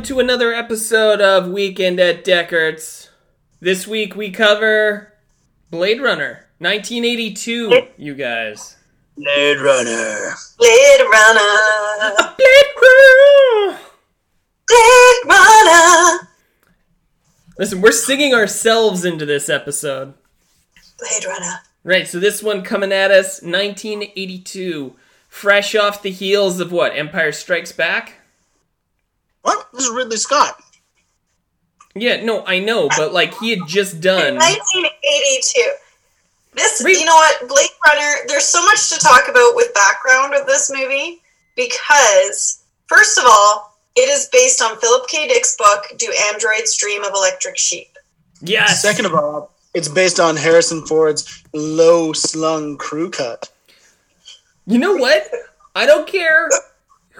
welcome to another episode of Weekend at Deckard's. This week we cover Blade Runner 1982, you guys. Blade Runner. Blade Runner. Blade Runner! Blade Runner. Listen, we're singing ourselves into this episode. Blade Runner. Right, so this one coming at us 1982, fresh off the heels of what? Empire Strikes Back? What? This is Ridley Scott. Yeah, no, I know, but like he had just done 1982. This, Re- you know what, Blade Runner. There's so much to talk about with background of this movie because, first of all, it is based on Philip K. Dick's book "Do Androids Dream of Electric Sheep?" Yes. Second of all, it's based on Harrison Ford's low slung crew cut. You know what? I don't care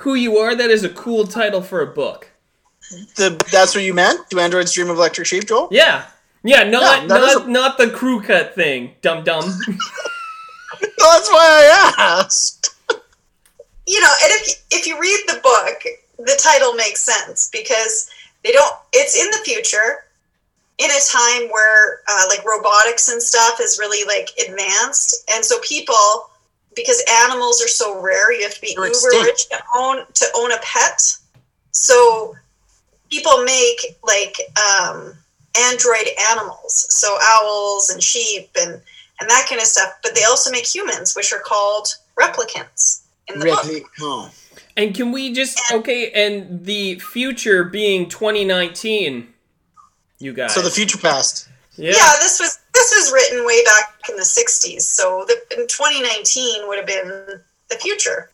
who you are. That is a cool title for a book. The, that's what you meant? Do androids dream of electric sheep, Joel? Yeah. Yeah, not Yeah, not, a- not the crew cut thing. Dum dum. That's why I asked. you know, and if if you read the book, the title makes sense because they don't. It's in the future, in a time where uh, like robotics and stuff is really like advanced, and so people, because animals are so rare, you have to be They're uber extinct. rich to own to own a pet. So people make like um, android animals, so owls and sheep and and that kind of stuff. But they also make humans, which are called replicants in the book. Oh. and can we just okay? And the future being 2019. You guys. So the future past. yeah. Yeah. this was this was written way back in the '60s, so the, in 2019 would have been the future.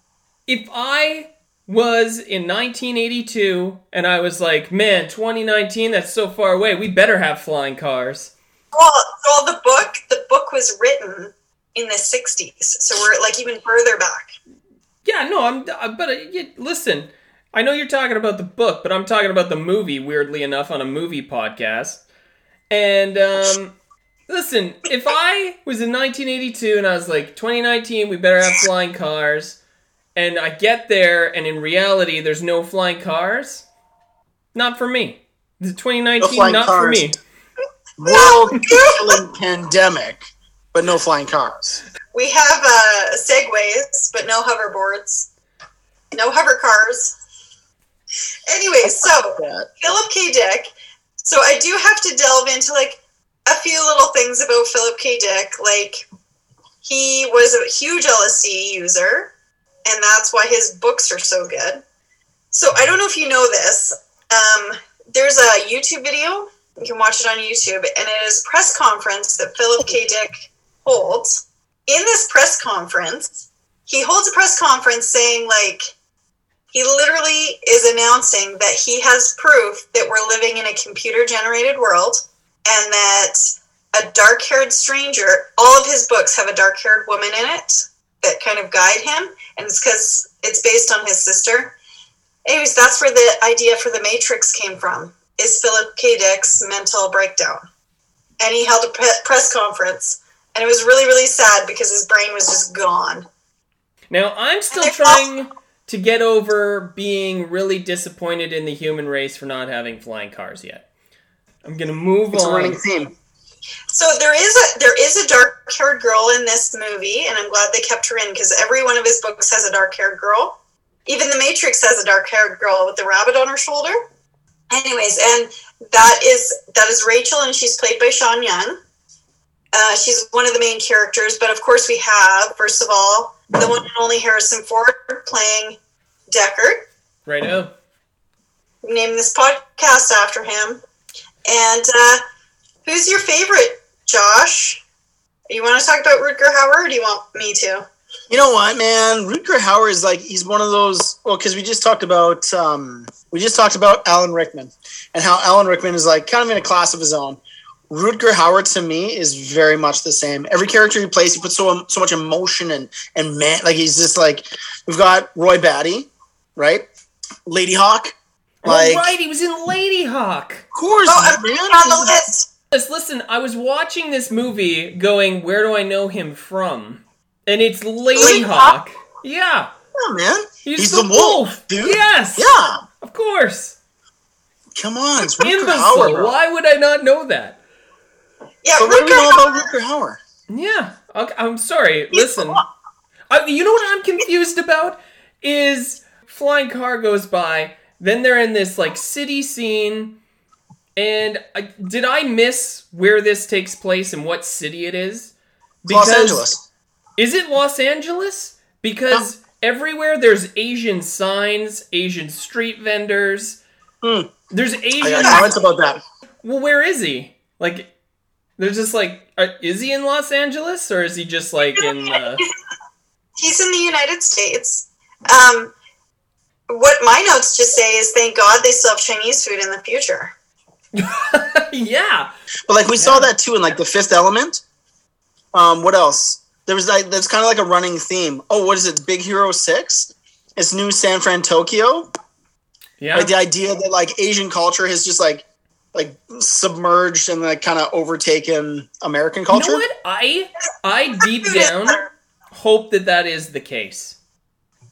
If I was in 1982 and I was like, man, 2019, that's so far away. We better have flying cars. Well, well, the book the book was written in the '60s, so we're like even further back. Yeah, no, I'm. uh, But uh, yeah, listen, I know you're talking about the book, but I'm talking about the movie. Weirdly enough, on a movie podcast. And um, listen, if I was in 1982 and I was like, 2019, we better have flying cars, and I get there, and in reality, there's no flying cars. Not for me. The 2019, flying not cars. for me. World killing pandemic, but no flying cars. We have uh, segways, but no hoverboards, no hover cars. Anyway, so That. Philip K. Dick. So I do have to delve into like a few little things about Philip K. Dick. Like he was a huge LSD user, and that's why his books are so good. So I don't know if you know this. Um, there's a YouTube video. You can watch it on YouTube, and it is a press conference that Philip K. Dick holds. In this press conference, he holds a press conference saying like he literally is announcing that he has proof that we're living in a computer generated world and that a dark haired stranger, all of his books have a dark haired woman in it that kind of guide him. And it's because it's based on his sister. Anyways, that's where the idea for the Matrix came from, is Philip K. Dick's mental breakdown. And he held a pre- press conference. And it was really, really sad because his brain was just gone. Now, I'm still trying to get over being really disappointed in the human race for not having flying cars yet. I'm gonna move It's a on. running theme. So there is a there is a dark haired girl in this movie, and I'm glad they kept her in because every one of his books has a dark haired girl. Even The Matrix has a dark haired girl with the rabbit on her shoulder. Anyways, and that is that is Rachel, and she's played by Sean Young. Uh, she's one of the main characters, but of course we have first of all the one and only Harrison Ford playing Deckard. Right now. We named this podcast after him. And uh, who's your favorite, Josh? You want to talk about Rutger Hauer, or do you want me to? You know what, man? Rutger Hauer is like he's one of those. Well, because we just talked about um, we just talked about Alan Rickman and how Alan Rickman is like kind of in a class of his own. Rutger Hauer to me is very much the same. Every character he plays, he puts so so much emotion and and man, like he's just like we've got Roy Batty, right? Ladyhawke, like oh, right, he was in Ladyhawke. of course, Oh, I'm man. on the list. Listen, listen, I was watching this movie going, where do I know him from? And it's Lady Ladyhawke. Yeah. Yeah, man. He's, He's the, the wolf, wolf, dude. Yes. Yeah. Of course. Come on, it's Rutger Imbecile. Hauer. bro. Why would I not know that? Yeah, But what Rutger Hauer- Rutger Hauer? Yeah. Okay, I'm sorry. He's Listen. I, you know what I'm confused about is flying car goes by. Then they're in this like city scene, and I, did I miss where this takes place and what city it is? Los Angeles. Is it Los Angeles? Because everywhere there's Asian signs, Asian street vendors. Hmm. There's I Asian. got comments about that. Well, where is he? Like, there's just like, uh, is he in Los Angeles or is he just like in? Uh... He's in the United States. Um, what my notes just say is, thank God they still have Chinese food in the future. yeah. But like we saw that too in like the Fifth Element. Um, what else? There was like that's kind of like a running theme. Oh, what is it? Big Hero Six. It's new San Fran Tokyo. Yeah. Like the idea that like Asian culture has just like like submerged and like kind of overtaken American You culture. know what? I I deep down hope that that is the case.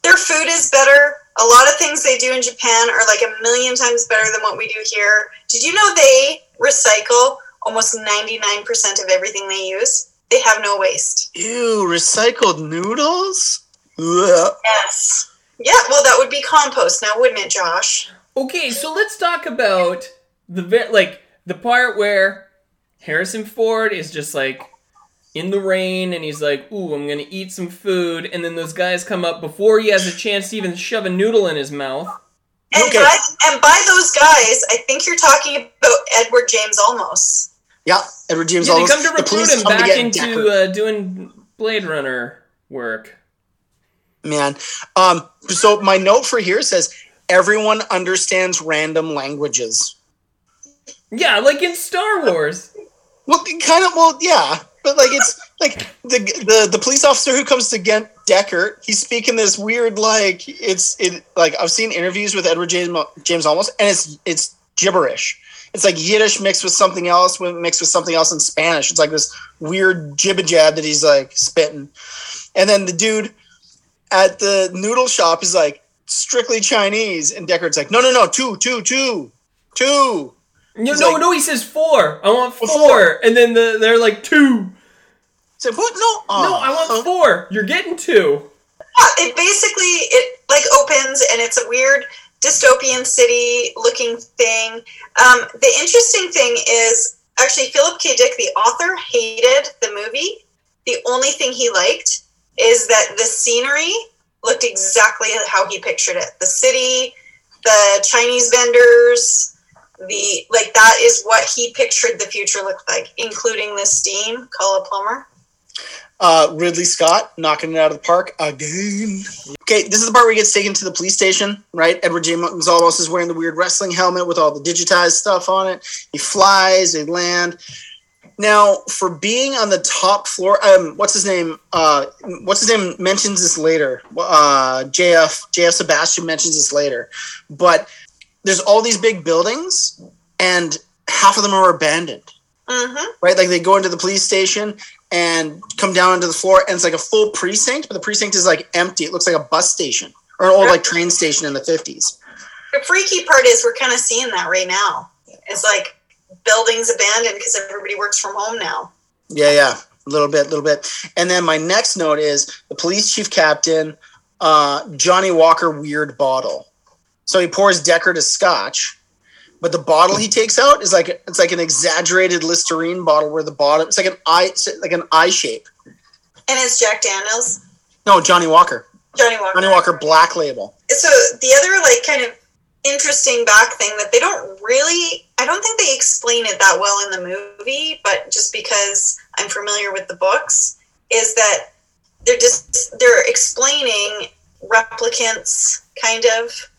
Their food is better. A lot of things they do in Japan are like a million times better than what we do here. Did you know they recycle almost 99% of everything they use? They have no waste. Ew, recycled noodles. Ugh. Yes. Yeah, well, that would be compost now, wouldn't it, Josh? Okay, so let's talk about the like the part where Harrison Ford is just like in the rain and he's like, "Ooh, I'm gonna eat some food," and then those guys come up before he has a chance to even shove a noodle in his mouth. And, Okay. by, and by those guys, I think you're talking about Edward James Olmos. Yeah, Edward James Yeah, they come to recruit him back into uh, doing Blade Runner work. man. Um, so my note for here says everyone understands random languages. Yeah, like in Star Wars. Well, kind of. Well, yeah, but like it's like the the the police officer who comes to get Deckard. He's speaking this weird like it's it like I've seen interviews with Edward James James Olmos, and it's it's gibberish. It's like Yiddish mixed with something else, with- mixed with something else in Spanish. It's like this weird jibba jab that he's like spitting, and then the dude at the noodle shop is like strictly Chinese, and Deckard's like, no, no, no, two, two, two, two. No, He's no, like- no. He says four. I want four, Four. and then the, they're like two. It's like, what? No, No, I want four. You're getting two. It basically it like opens and it's a weird dystopian city looking thing. Um, the interesting thing is actually Philip K. Dick, the author, hated the movie. The only thing he liked is that the scenery looked exactly how he pictured it. The city, the Chinese vendors, the like that is what he pictured the future looked like, including the steam, call a plumber. Uh, Ridley Scott knocking it out of the park again. Okay, this is the part where he gets taken to the police station, right? Edward James Olmos is wearing the weird wrestling helmet with all the digitized stuff on it. He flies, they land. Now, for being on the top floor, um, what's his name? Uh, what's his name mentions this later. Uh, JF JF Sebastian mentions this later, but there's all these big buildings, and half of them are abandoned Mm-hmm. right? Like they go into the police station and come down onto the floor, and it's like a full precinct, but the precinct is like empty. It looks like a bus station or an old like train station in the fifties. The freaky part is we're kind of seeing that right now. It's like buildings abandoned because everybody works from home now. Yeah, yeah, a little bit, a little bit. And then my next note is the police chief captain, uh, Johnnie Walker, weird bottle. So he pours Deckard a scotch, but the bottle he takes out is like it's like an exaggerated Listerine bottle where the bottom it's like an eye like an eye shape. And it's Jack Daniels, No, Johnnie Walker, Johnnie Walker. Johnnie Walker Black Label. So the other like kind of interesting back thing that they don't really I don't think they explain it that well in the movie, but just because I'm familiar with the books, is that they're just they're explaining replicants kind of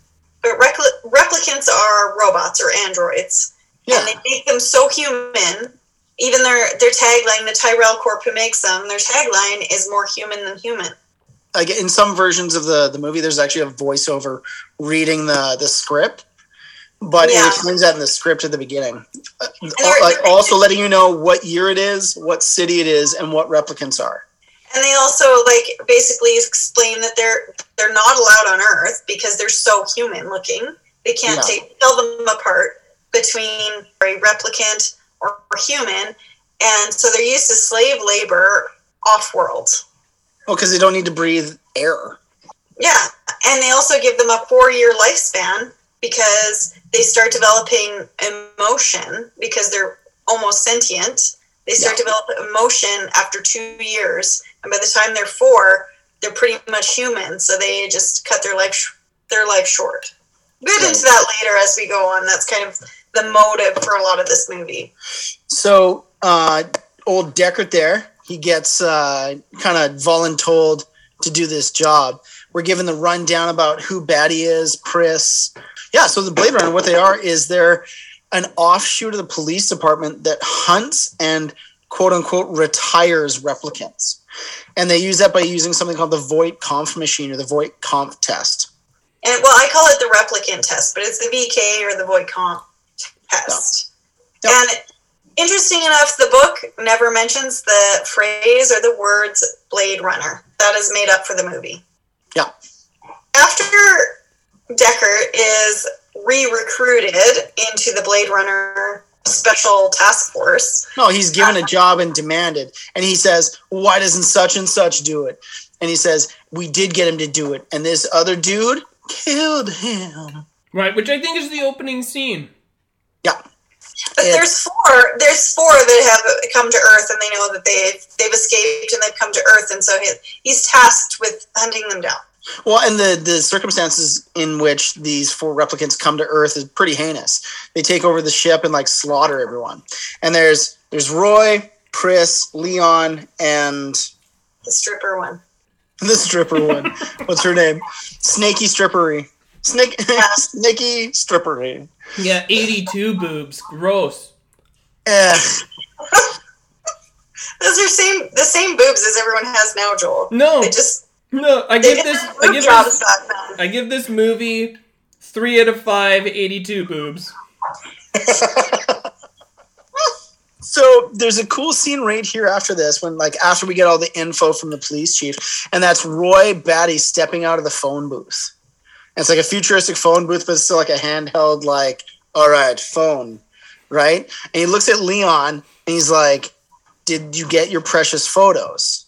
but repli- replicants are robots or androids Yeah, and they make them so human. Even their their tagline, the Tyrell Corp who makes them, their tagline is more human than human. like in some versions of the the movie there's actually a voiceover reading the the script but Yeah. it explains that in the script at the beginning they're- like also letting you know what year it is what city it is and what replicants are And they also like basically explain that they're they're not allowed on Earth because they're so human looking. They can't Yeah. take tell them apart. between a replicant or, or human, and so they're used to slave labor off world. Oh, because they don't need to breathe air. Yeah, and they also give them a four year lifespan because they start developing emotion because they're almost sentient. They start Yeah. developing emotion after two years, and by the time they're four, they're pretty much human. So they just cut their life sh- their life short. We'll get into that later as we go on. That's kind of the motive for a lot of this movie. So, uh, old Deckard there, he gets uh, kind of voluntold to do this job. We're given the rundown about who Batty is, Chris. Yeah, so the Blade Runner, what they are is they're an offshoot of the police department that hunts and quote unquote retires replicants. And they use that by using something called the Voight Kampf machine or the Voight Kampf test. And well, I call it the replicant test, but it's the VK or the Voight Kampf test. Yep. And interesting enough, the book never mentions the phrase or the words Blade Runner. That is made up for the movie. Yeah. After Decker is re-recruited into the Blade Runner Special Task Force, No, he's given a um, job and demanded. And he says, Why doesn't such and such do it? And he says, We did get him to do it. And this other dude killed him. Right, which I think is the opening scene. Yeah. But Yeah. there's four. There's four that have come to Earth, and they know that they've they've escaped and they've come to Earth, and so he, he's tasked with hunting them down. Well, and the, the circumstances in which these four replicants come to Earth is pretty heinous. They take over the ship and like slaughter everyone. And there's there's Roy, Chris, Leon, and The stripper one. the stripper one. What's her name? Snaky Strippery. Snake Snaky Strippery. Yeah, 82 boobs. Gross. Eh. Those are same the same boobs as everyone has now, Joel. No, They just no, I give this I give this. I give this movie 3 out of 5 82 boobs. So there's a cool scene right here after this when like after we get all the info from the police chief, and that's Roy Batty stepping out of the phone booth. And it's like a futuristic phone booth, but it's still like a handheld, like, all right, phone. Right? And he looks at Leon and he's like, Did you get your precious photos?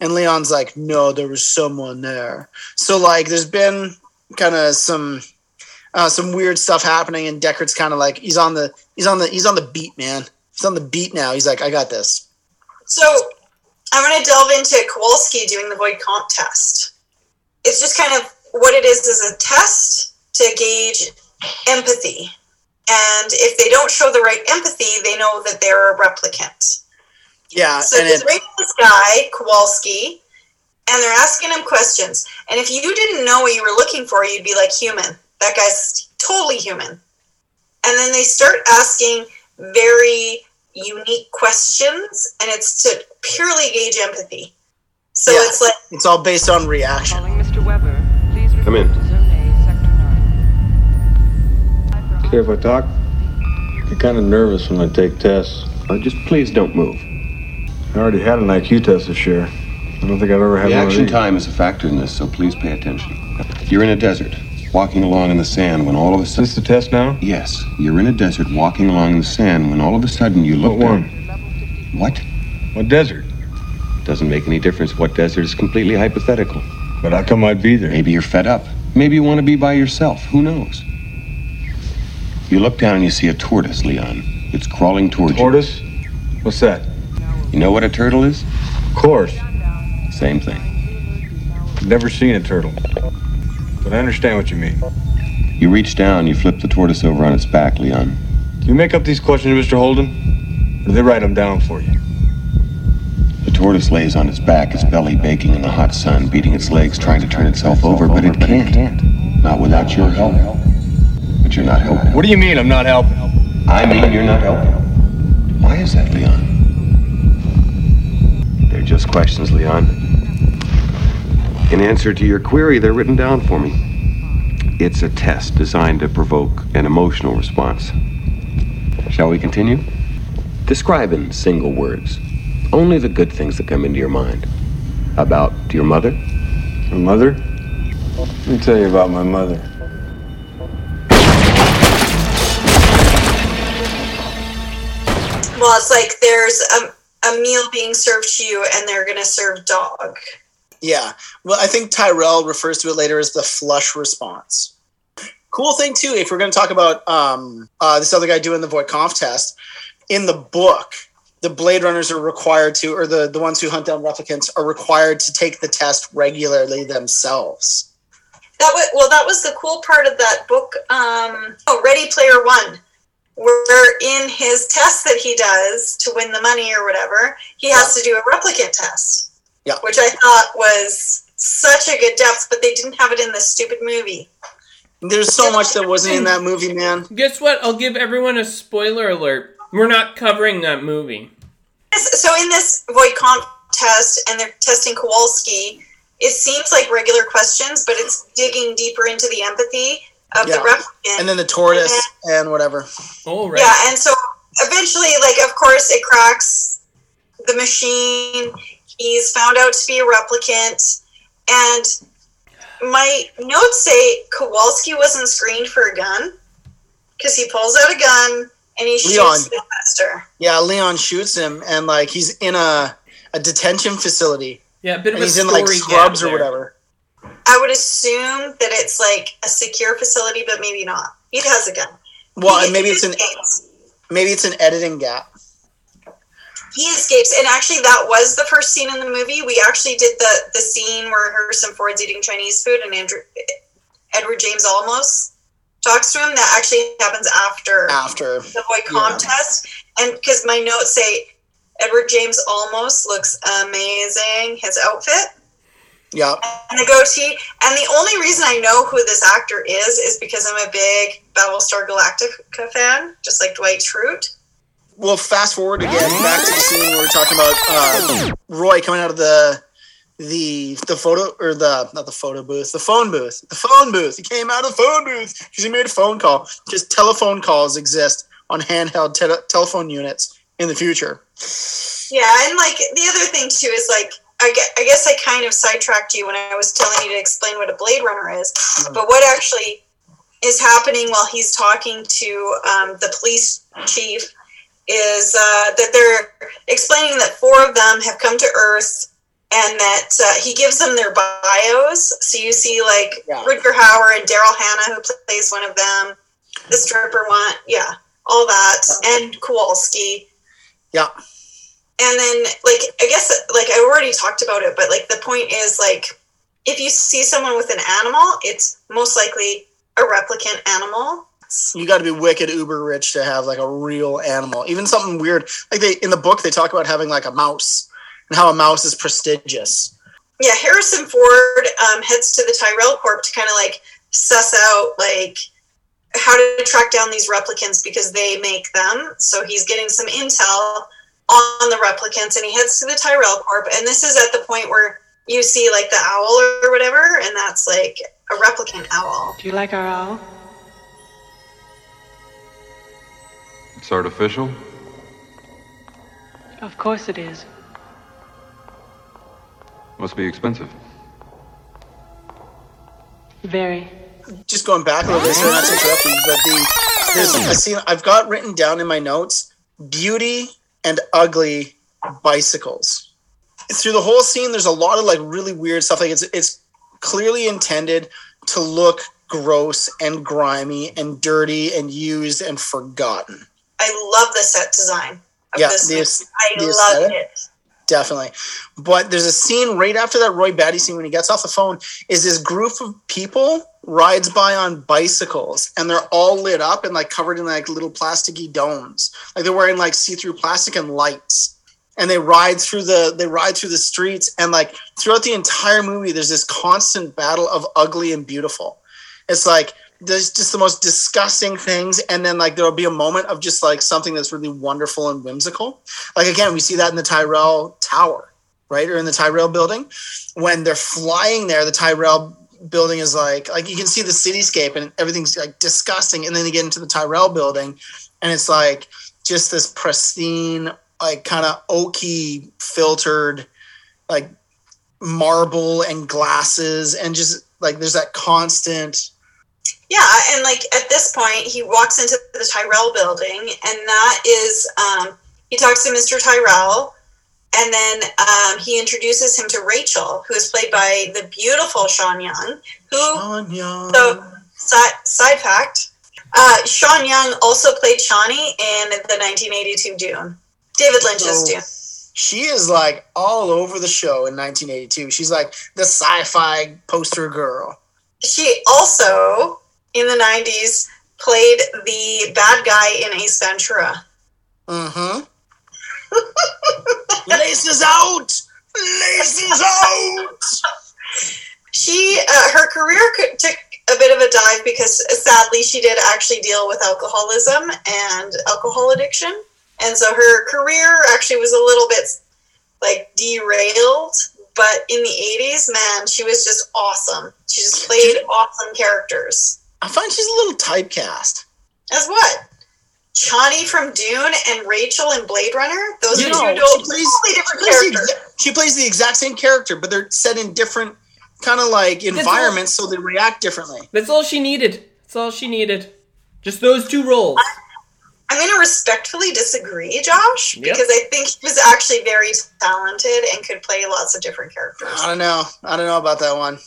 And Leon's like, No, there was someone there. So like there's been kind of some uh, some weird stuff happening, and Deckard's kind of like he's on the he's on the he's on the beat, man. He's on the beat now. He's like, I got this. So I'm going to delve into Kowalski doing the Voight Kampf test. It's just kind of what it is is a test to gauge empathy. And if they don't show the right empathy, they know that they're a replicant. Yeah, So and they it, bring this guy, Kowalski, and they're asking him questions. And if you didn't know what you were looking for, you'd be like, human. That guy's totally human. And then they start asking very unique questions, and it's to purely gauge empathy. So Yeah. it's like, it's all based on reaction. Calling Mr. Weber. Please Come in. to Zone A, Sector 9. Care if I talk? I get kind of nervous when I take tests. Uh, just please don't move. I already had an IQ test this year. I don't think I've ever had one Reaction time is a factor in this, so please pay attention. You're in a desert, walking along in the sand when all of a Is sudden. this the test now? Yes, you're in a desert walking along in the sand when all of a sudden you look What down. one? What? What desert? Doesn't make any difference what desert is completely hypothetical. But how come I'd be there? Maybe you're fed up. Maybe you want to be by yourself. Who knows? You look down and you see a tortoise, Leon. It's crawling towards you. Tortoise? What's that? You. Know what a turtle is? Of course. Same thing. I've never seen a turtle. But I understand what you mean. You reach down, you flip the tortoise over on its back, Leon. Do you make up these questions, Mr. Holden? Or do they write them down for you? The tortoise lays on its back, its belly baking in the hot sun, beating its legs, trying to turn itself over, but it can't. Not without your help. But you're not helping. What do you mean I'm not helping? I mean, you're not helping. Why is that, Leon? They're just questions, Leon. In answer to your query, they're written down for me. It's a test designed to provoke an emotional response. Shall we continue? Describe in single words only the good things that come into your mind. About your mother, My mother? Let me tell you about my mother. Well, it's like there's a, a meal being served to you, and they're gonna serve dog. Yeah. Well, I think Tyrell refers to it later as the flush response. Cool thing too, if we're going to talk about um, uh, this other guy doing the Voight Kampf test, in the book, the Blade Runners are required to, or the, the ones who hunt down replicants are required to take the test regularly themselves. That was well. That was the cool part of that book. Um, oh, Ready Player One, where in his test that he does to win the money or whatever, he has to do a replicant test. Yeah. Which I thought was such a good depth, but they didn't have it in this stupid movie. There's so much that wasn't in that movie, man. Guess what? I'll give everyone a spoiler alert. We're not covering that movie. So in this Voight Kampf test, and they're testing Kowalski, it seems like regular questions, but it's digging deeper into the empathy of Yeah. the replicant. And then the tortoise and whatever. Oh, right. Yeah, and so eventually, like, of course, it cracks the machine. He's found out to be a replicant. And my notes say Kowalski wasn't screened for a gun because he pulls out a gun and he shoots the master. Yeah, Leon shoots him, and like he's in a, a detention facility, Yeah, a bit of and a he's in story like scrubs or whatever. I would assume that it's like a secure facility, but maybe not. He has a gun. Well, He- and maybe it's an escapes. maybe it's an editing gap. he escapes and actually that was the first scene in the movie we actually did the the scene where harrison ford's eating chinese food and andrew edward james Olmos talks to him that actually happens after After the Voight Kampf test and because my notes say edward james Olmos looks amazing his outfit yeah, and the goatee and the only reason i know who this actor is is because i'm a big battlestar galactica fan just like dwight schrute well, fast forward again back to the scene where we're talking about uh, Roy coming out of the the the photo or the not the photo booth, the phone booth, the phone booth. He came out of the phone booth because he made a phone call. Because telephone calls exist on handheld tele- telephone units in the future. Yeah, and like the other thing too is like I guess, I guess I kind of sidetracked you when I was telling you to explain what a Blade Runner is, but what actually is happening while he's talking to um, the police chief is uh, that they're explaining that four of them have come to Earth. And that uh, he gives them their bios. So you see, like, Yeah. Rutger Hauer and Daryl Hannah, who plays one of them, the stripper one. Yeah, all that. And Kowalski Yeah, and then like i guess like i already talked about it but like the point is like if you see someone with an animal it's most likely a replicant animal you got to be wicked uber rich to have like a real animal, even something weird. Like they in the book, they talk about having like a mouse and how a mouse is prestigious. yeah harrison ford um, heads to the tyrell corp to kind of like suss out like how to track down these replicants because they make them so he's getting some intel on the replicants and he heads to the tyrell corp and this is at the point where you see like the owl or whatever and that's like a replicant owl Do you like our owl? It's artificial. Of course it is. Must be expensive. Very. just going back a little bit, sorry not to interrupt you, but the there's a scene I've got written down in my notes: beauty and ugly bicycles. Through the whole scene, there's a lot of like really weird stuff. Like it's it's clearly intended to look gross and grimy and dirty and used and forgotten. I love the set design of Yeah, this. the I love it. Definitely. But there's a scene right after that Roy Batty scene when he gets off the phone is this group of people rides by on bicycles and they're all lit up and like covered in like little plasticky domes. Like they're wearing like see-through plastic and lights. And they ride through the they ride through the streets and like throughout the entire movie there's this constant battle of ugly and beautiful. It's like there's just the most disgusting things and then like there'll be a moment of just like something that's really wonderful and whimsical like again we see that in the tyrell tower right or in the tyrell building when they're flying there the tyrell building is like like you can see the cityscape and everything's like disgusting and then you get into the tyrell building and it's like just this pristine like kind of oaky filtered like marble and glasses and just like there's that constant Yeah, and like at this point, he walks into the Tyrell building, and that is um, He talks to Mr. Tyrell, and then um, he introduces him to Rachel, who is played by the beautiful Sean Young. Who, Sean Young. so side, side fact, uh, Sean Young also played Chani in the 1982 Dune, David Lynch's Oh. Dune. she is like all over the show in 1982. She's like the sci-fi poster girl. She also, in the 90s, played the bad guy in Ace Ventura. Mm-hmm. Laces out. Laces out. She, uh, her career took a bit of a dive because sadly she did actually deal with alcoholism and alcohol addiction. And so her career actually was a little bit like derailed. But in the 80s, man, she was just awesome. She just played awesome characters. I find she's a little typecast. As what? Chani from Dune and Rachel in Blade Runner? Those You are know, two she totally plays, different plays the, characters. exa- she plays the exact same character, but they're set in different kind of like all- environments, so they react differently. That's all she needed. That's all she needed. Just those two roles. I'm going to respectfully disagree, Josh, Yep. because I think she was actually very talented and could play lots of different characters. I don't know. I don't know about that one.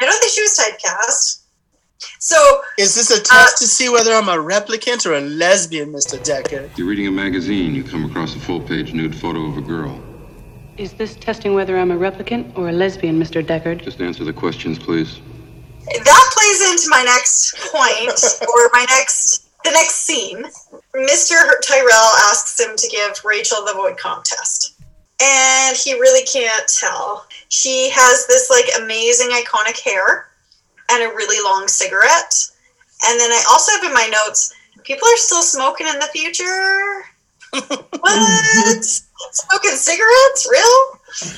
I don't think she was typecast. So, Is this a uh, test to see whether I'm a replicant or a lesbian, Mr. Deckard? You're reading a magazine, you come across a full page nude photo of a girl. Is this testing whether I'm a replicant or a lesbian, Mr. Deckard? Just answer the questions, please. that plays into my next point, or my next, the next scene. Mr. Tyrell asks him to give Rachel the Voight Kampf test. And he really can't tell. She has this like amazing iconic hair and a really long cigarette. And then I also have in my notes, people are still smoking in the future. what? Smoking cigarettes? Real?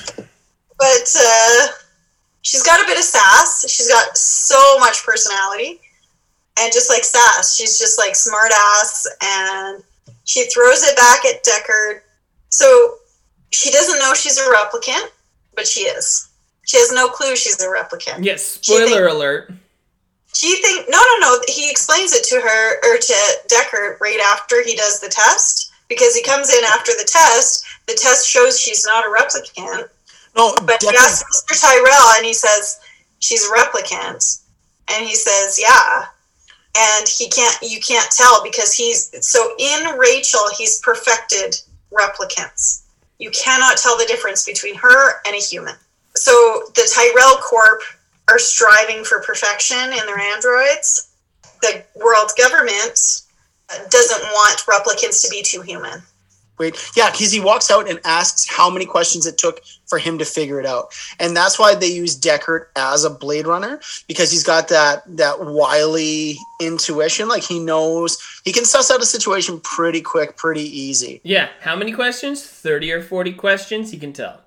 But uh, she's got a bit of sass. She's got so much personality. And just like sass, she's just like smart ass and she throws it back at Deckard. So she doesn't know she's a replicant, but she is. She has no clue she's a replicant. Yes, She spoiler think- alert. She think no no no he explains it to her or to Deckard right after he does the test because he comes in after the test. The test shows she's not a replicant, No, but he asks Mr. Tyrell and he says she's a replicant, and he says yeah, and he can't you can't tell because he's so in Rachel he's perfected replicants. You cannot tell the difference between her and a human. So the Tyrell Corp are striving for perfection in their androids. The world government doesn't want replicants to be too human. Wait, yeah, because he walks out and asks how many questions it took for him to figure it out, and that's why they use Deckard as a Blade Runner because he's got that that wily intuition. Like he knows he can suss out a situation pretty quick, pretty easy. Yeah, how many questions? 30 or 40 questions? He can tell.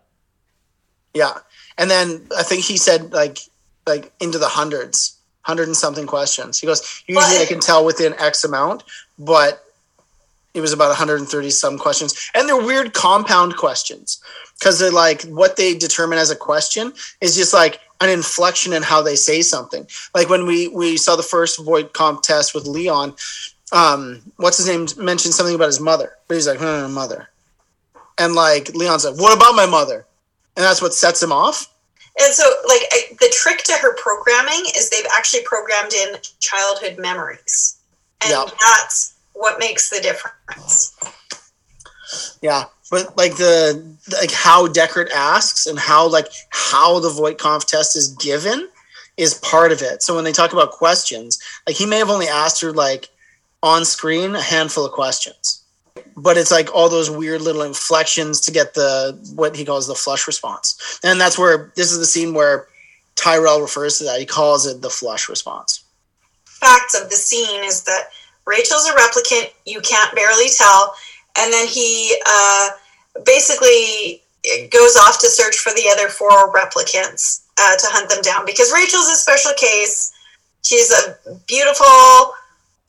Yeah, and then I think he said like like into the hundreds, hundred and something questions. He goes usually I can tell within X amount, but it was about 130 some questions, and they're weird compound questions because they're like what they determine as a question is just like an inflection in how they say something. Like when we we saw the first Voight Kampf test with Leon, um, what's his name mentioned something about his mother, but he's like hmm, mother, and like Leon's like what about my mother, and that's what sets him off. And so, like, I, the trick to her programming is they've actually programmed in childhood memories. And Yeah. that's what makes the difference. Yeah, but like the like how Deckard asks and how like how the Voight-Kampf test is given is part of it. So when they talk about questions, like he may have only asked her like on screen a handful of questions, but it's like all those weird little inflections to get the what he calls the flush response, and that's where this is the scene where Tyrell refers to that. He calls it the flush response. Facts of the scene is that Rachel's a replicant, you can't barely tell. And then he uh, basically goes off to search for the other four replicants uh, to hunt them down because Rachel's a special case. She's a beautiful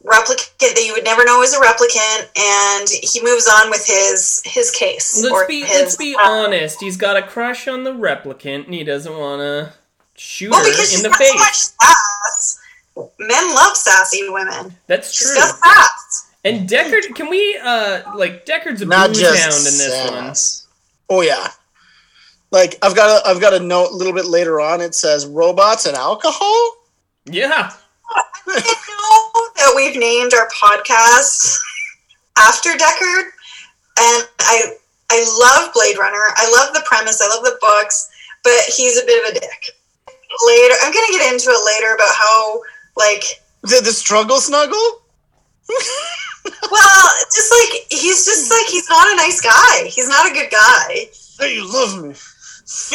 replicant that you would never know is a replicant, and he moves on with his his case. Let's or be his, let's be uh, honest. He's got a crush on the replicant, and he doesn't want to shoot Well, her because she's in the got so much face. Men love sassy women. That's She's true. got sass. And Deckard, can we uh like Deckard's a Not booze just hound in this sass. Oh yeah. Like I've got a I've got a note a little bit later on. It says robots and alcohol. Yeah. That we've named our podcast after Deckard, and I I love Blade Runner. I love the premise. I love the books, but he's a bit of a dick. Later, I'm gonna get into it later about how like The the struggle snuggle. well, just like he's just like he's not a nice guy. He's not a good guy. Hey, you love me.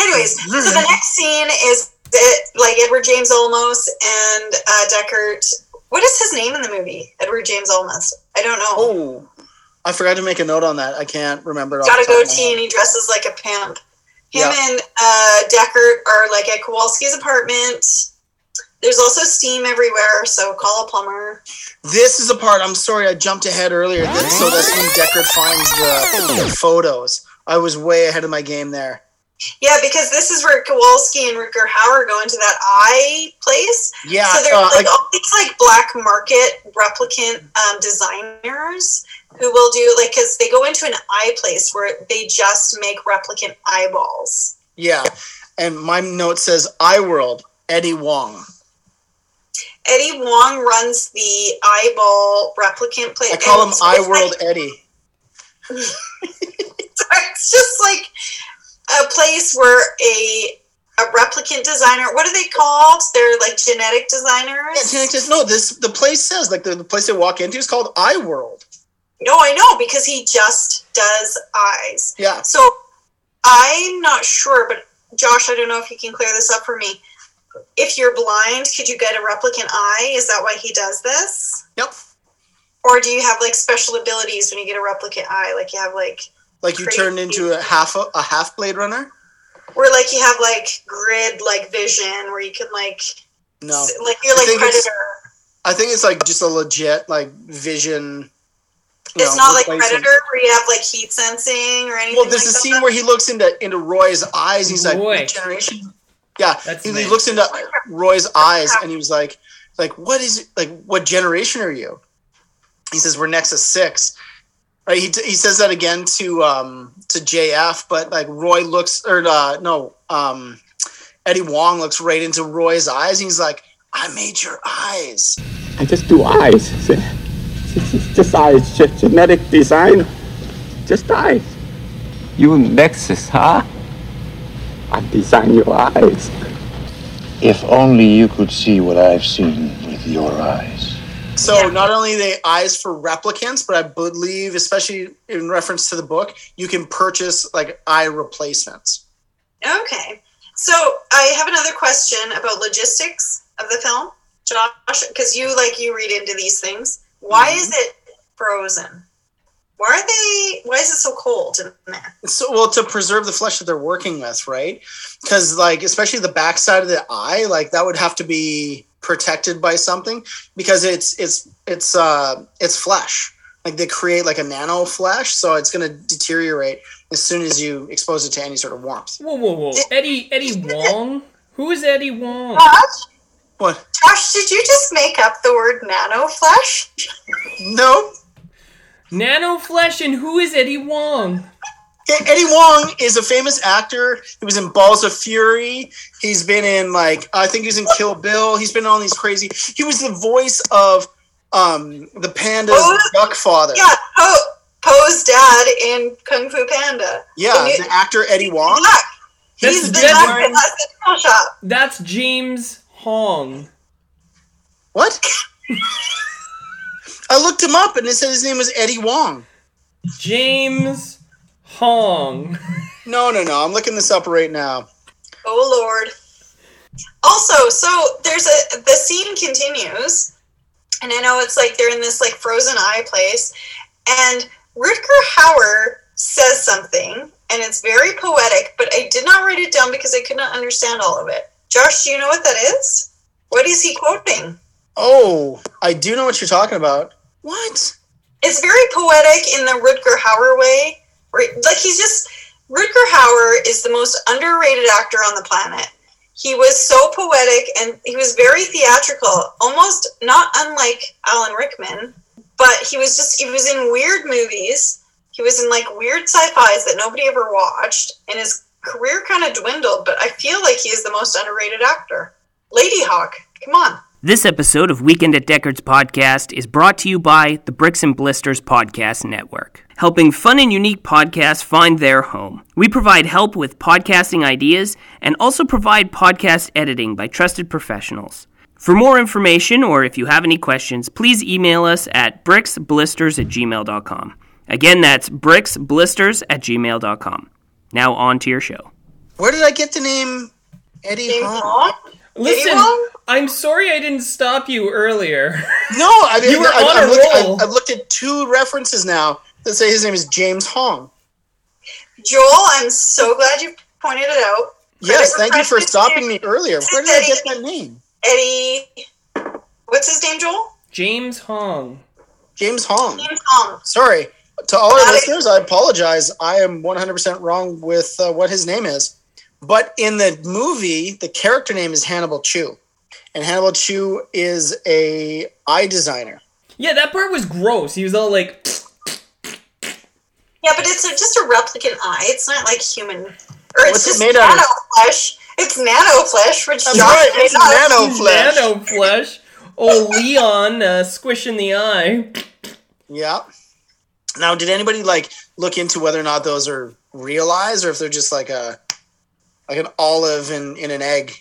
Anyways, so the next scene is it, like Edward James Olmos and uh, Deckard. What is his name in the movie? Edward James Olmos. I don't know. Oh, I forgot to make a note on that. I can't remember. it got a the top of goatee and he dresses like a pimp. Him Yeah. and uh, Deckard are like at Kowalski's apartment. There's also steam everywhere, so call a plumber. This is a part. I'm sorry, I jumped ahead earlier. So that's when Deckard finds the, the photos. I was way ahead of my game there. Yeah, because this is where Kowalski and Rutger Hauer go into that eye place. Yeah, so there's uh, like like- all these like black market replicant um, designers who will do like because they go into an eye place where they just make replicant eyeballs. yeah. And my note says Eye World Eddie Wong. Eddie Wong runs the eyeball replicant place. I call him and World like- iWorld Eddie. it's just like a place where a a replicant designer. What are they called? They're like genetic designers. Yeah, says, no, this the place says like the, the place they walk into is called Eye World. No, I know because he just does eyes. Yeah. So I'm not sure, but Josh, I don't know if you can clear this up for me. If you're blind, could you get a replicant eye? Is that why he does this? Yep. Or do you have like special abilities when you get a replicant eye? Like you have like Like you Crazy. turned into a half a, a half Blade Runner. where like you have like grid like vision where you can like No, s- like you're like think it's- predator. I think it's like just a legit like vision. you It's know, not like replacement. predator where you have like heat sensing or anything. Well, there's like a that. scene where he looks into into Roy's eyes. He's like, Roy. "What generation?" Yeah, That's he, his he looks into Roy's eyes and he was like, "Like, what is like? What generation are you?" He says, "We're Nexus 6. Right? He, he says that again to um to JF, but like Roy looks or uh, no um Eddie Wong looks right into Roy's eyes. And he's like, "I made your eyes." I just do eyes. It's just eyes, just genetic design. Just eyes. You Nexus, huh? I design your eyes. If only you could see what I've seen with your eyes. So Yeah. not only they eyes for replicants, but I believe, especially in reference to the book, you can purchase like eye replacements. Okay. So I have another question about logistics of the film, Josh, because you like you read into these things. Why is Mm-hmm. it frozen? Why are they? Why is it so cold in there? So well to preserve the flesh that they're working with, right? Because like especially the backside of the eye, like that would have to be protected by something because it's it's it's uh it's flesh. Like they create like a nano flesh, so it's gonna deteriorate as soon as you expose it to any sort of warmth. Whoa, whoa, whoa. Eddie Eddie Wong? Who is Eddie Wong? Josh, What? Josh, did you just make up the word nano flesh? No, Nano Flesh and who is Eddie Wong? Eddie Wong is a famous actor. He was in Balls of Fury. He's been in like I think he was in Kill Bill. He's been on these crazy. He was the voice of um the panda's Oh, duck father. Yeah, po- Po's dad in Kung Fu Panda. Yeah, Can you- the actor Eddie Wong. Duck. That's He's the Dead duck Wong. in that shop. That's James Hong. What? I looked him up and it said his name was Eddie Wong. James Hong. No, no, no. I'm looking this up right now. Oh Lord. Also, so there's a the scene continues, and I know it's like they're in this like frozen eye place, and Rutger Hauer says something, and it's very poetic, but I did not write it down because I could not understand all of it. Josh, do you know what that is? What is he quoting? Oh, I do know what you're talking about. What? It's very poetic in the Rutger Hauer way. Like he's just Rutger Hauer is the most underrated actor on the planet. He was so poetic and he was very theatrical, almost not unlike Alan Rickman. but he was just he was in weird movies. He was in like weird sci-fi's that nobody ever watched, and his career kind of dwindled. But I feel like he is the most underrated actor. Ladyhawke, come on. This episode of Weekend at Deckard's podcast is brought to you by the Bricks and Blisters Podcast Network, helping fun and unique podcasts find their home. We provide help with podcasting ideas and also provide podcast editing by trusted professionals. For more information or if you have any questions, please email us at bricksblisters at gmail.com. Again, that's bricksblisters at gmail.com. Now on to your show. Where did I get the name Eddie James Hawk. Listen, Anyone? I'm sorry I didn't stop you earlier. No, I mean, You were I, on I've, a looked, roll. I've, I've looked at two references now that say his name is James Hong. Joel, I'm so glad you pointed it out. Yes, thank you for stopping me earlier. Where did I get that name? Eddie, what's his name, Joel? James Hong. James Hong. James Hong. Sorry. To all our Got it. listeners, I apologize. I am 100% wrong with uh, what his name is. But in the movie, the character name is Hannibal Chew. And Hannibal Chew is a eye designer. Yeah, that part was gross. He was all like, Yeah, but it's a, just a replicant eye. It's not like human, or What's it's it just made out of? nano flesh. It's nano flesh, which That's Josh right, made it's nano flesh. nano flesh. Oh, Leon uh, squishing the eye. Yeah. Now, did anybody like look into whether or not those are real eyes or if they're just like a like an olive in, in an egg?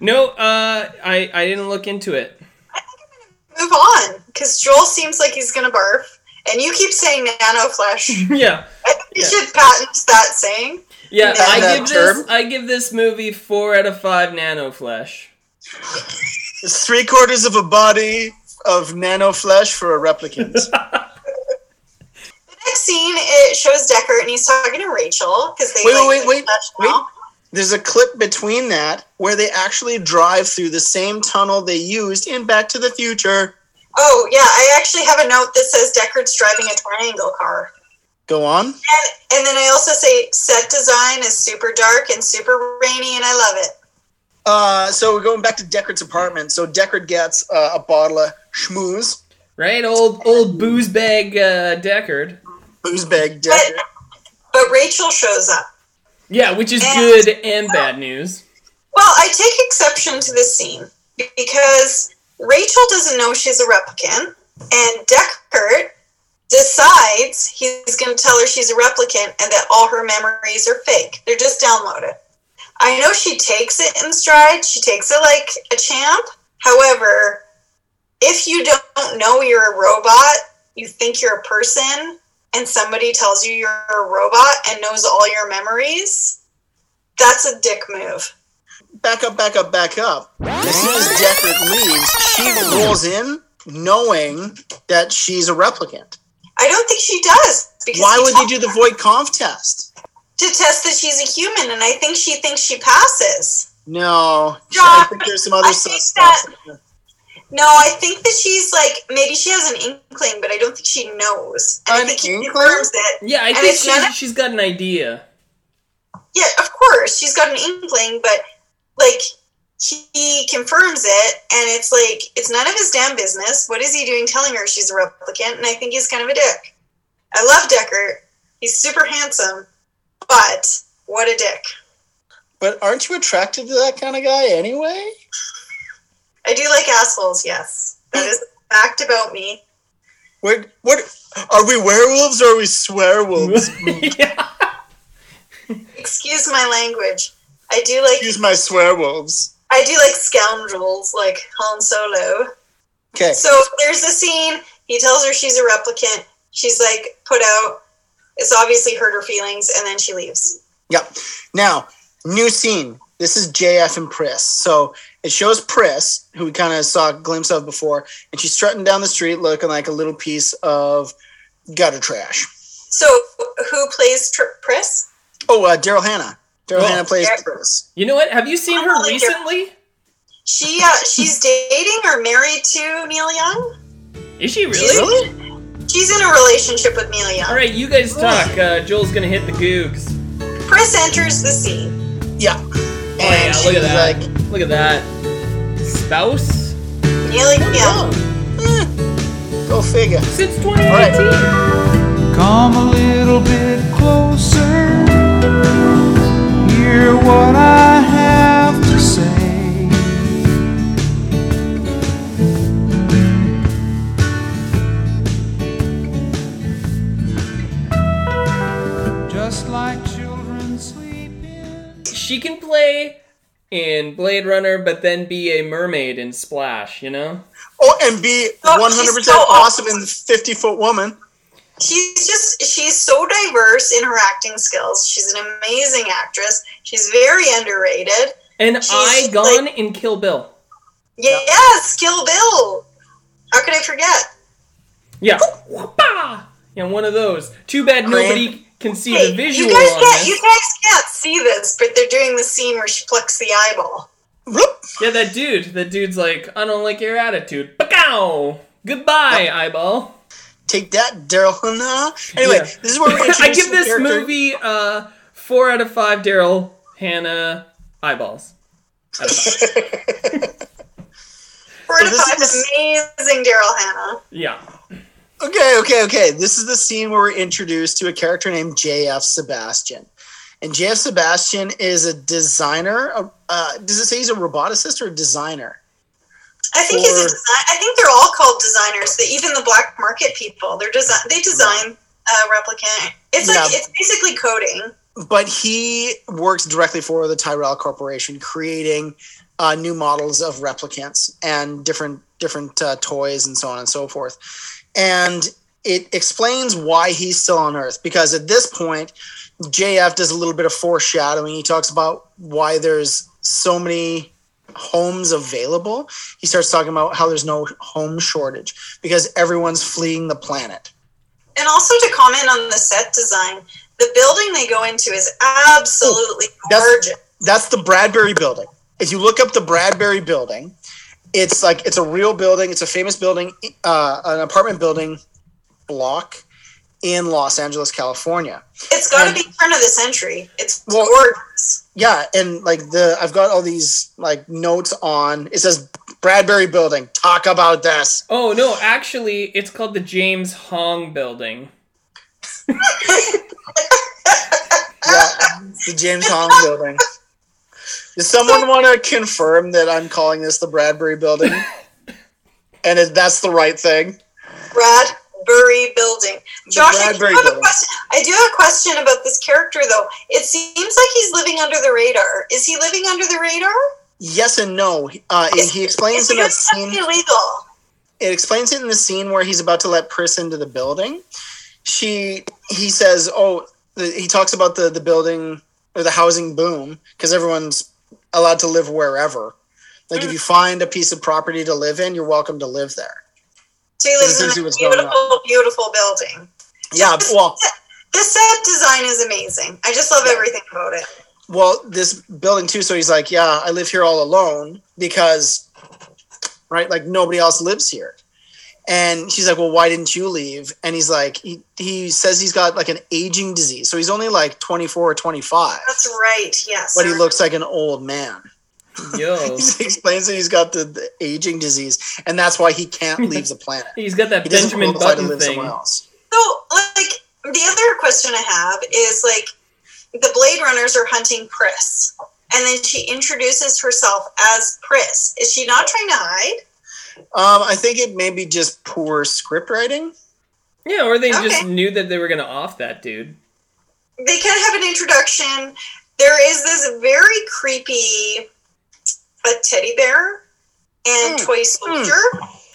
No, uh, I I didn't look into it. I think I'm gonna move on, because Joel seems like he's gonna barf, and you keep saying nano flesh. Yeah, I think you Yeah. should patent that saying. yeah. Is I that give term? this I give this movie four out of five nano flesh. It's three quarters of a body of nano flesh for a replicant. The next scene it shows Deckard, and he's talking to Rachel because they Wait, like, wait, wait, touch wait. There's a clip between that where they actually drive through the same tunnel they used in Back to the Future. Oh yeah, I actually have a note that says Deckard's driving a triangle car. Go on. And, and then I also say set design is super dark and super rainy, and I love it. Uh, so we're going back to Deckard's apartment. So Deckard gets uh, a bottle of schmooze, Right, old old booze bag uh, Deckard. booze bag But, Deckard. but Rachel shows up. Yeah, which is And- good and bad news. Well, I take exception to this scene because Rachel doesn't know she's a replicant, and Deckard decides he's going to tell her she's a replicant and that all her memories are fake. They're just downloaded. I know she takes it in stride, she takes it like a champ. However, if you don't know you're a robot, you think you're a person, and somebody tells you you're a robot and knows all your memories, that's a dick move. Back up, back up, back up. As soon as Deckard leaves, she rolls in knowing that she's a replicant. I don't think she does. Because Why would they do the Voight-Kampf test? to test that she's a human? And I think she thinks she passes. No. John, I think there's some other I stuff. think No, I think that she's like maybe she has an inkling, but I don't think she knows. And I An think he inkling? confirms it. Yeah, I And think it's she's, of- she's got an idea. Yeah, of course she's got an inkling, but like he confirms it, and it's like it's none of his damn business. What is he doing telling her she's a replicant? And I think he's kind of a dick. I love Deckard. He's super handsome, but what a dick. But aren't you attracted to that kind of guy anyway? I do like assholes, yes. That is a fact about me. What? What? Are we werewolves or are we swearwolves? yeah. Excuse my language. I do like Use my swearwolves. I do like scoundrels like Han Solo. Okay. So there's a scene. He tells her she's a replicant. She's like put out. It's obviously hurt her feelings, and then she leaves. Yep. Now, new scene. This is JF and Pris. So it shows Pris, who we kind of saw a glimpse of before, and she's strutting down the street looking like a little piece of gutter trash. So who plays Tr- Pris? Oh, uh, Daryl Hannah. Daryl Oh. Hannah plays Yeah. Pris. You know what? Have you seen her recently? She uh, she's dating or married to Neil Young. Is she really? Really? She's in a relationship with Neil Young. All right, you guys talk. Uh, Joel's gonna hit the googs. Pris enters the scene. Yeah. Oh yeah, And look at that. like, look at that. Spouse. Neil Young. oh, eh, Go figure. Since 2018. Come a little bit She can play in Blade Runner, but then be a mermaid in Splash, you know? Oh, and be Oh, 100% awesome in 50 Foot Woman. She's just she's so diverse in her acting skills. She's an amazing actress. She's very underrated. And She's I gone in Kill Bill. Yes, Kill Bill. How could I forget? Yeah. Whoopah! Yeah, one of those. Too bad nobody can see Hey, the visual you guys on can't this. you guys can't see this, but they're doing the scene where she plucks the eyeball. Yeah, that dude. That dude's like, I don't like your attitude. Bacow! Goodbye, eyeball. Take that, Daryl Hannah. Anyway, Yeah. this is where we I give this character. movie uh, four out of five Daryl Hannah eyeballs. Out of five. Four to So this five is- amazing Daryl Hannah. yeah. Okay, okay, okay. This is the scene where we're introduced to a character named J.F. Sebastian. And J.F. Sebastian is a designer. Uh, does it say he's a roboticist or a designer? I think he's a Or- design. I think they're all called designers. The, even the black market people, they're design. They design uh, replicant. It's like Yeah. it's basically coding. But he works directly for the Tyrell Corporation, creating uh, new models of replicants and different different uh, toys and so on and so forth. And it explains why he's still on Earth because at this point, JF does a little bit of foreshadowing. He talks about why there's so many homes available. He starts talking about how there's no home shortage because everyone's fleeing the planet. And also to comment on the set design, the building they go into is absolutely That's gorgeous. that's the Bradbury building. If you look up the Bradbury building, it's like it's a real building. It's a famous building, uh, an apartment building block in Los Angeles, California. It's got to and- be turn of the century. It's Well- gorgeous. Yeah, and like the I've got all these like notes on. It says Bradbury building. Talk about this. Oh no, actually, it's called the James Hong Building. Yeah, the James Hong building. Does someone want to confirm that I'm calling this the Bradbury building? and that's the right thing. Bradbury building. Josh, I do, have a building. question. I do have a question about this character, though. It seems like he's living under the radar. Is he living under the radar? Yes and no. Uh, he explains Is in that scene. illegal? It explains it in the scene where he's about to let Pris into the building. She he says, "Oh," the, he talks about the the building or the housing boom because everyone's allowed to live wherever. Like if hmm. you find a piece of property to live in, you're welcome to live there. So he lives This in a beautiful, beautiful building. Yeah, well, The set design is amazing. I just love everything about it. well, this building too. So he's like, "Yeah, I live here all alone because, right? Like nobody else lives here." And she's like, "Well, why didn't you leave?" And he's like, he, he says he's got like an aging disease, so he's only like twenty four or twenty five, That's right. Yes. but he looks like an old man. Yo. he explains that he's got the, the aging disease, and that's why he can't leave the planet. He's got that He Benjamin qualify to Button live thing. somewhere else. So, like, the other question I have is like, the Blade Runners are hunting Pris, and then she introduces herself as Pris. Is she not trying to hide? Um, I think it may be just poor script writing. Yeah, or they just knew that they were gonna off that dude. They can't have an introduction. There is this very creepy a teddy bear and Hmm. toy soldier.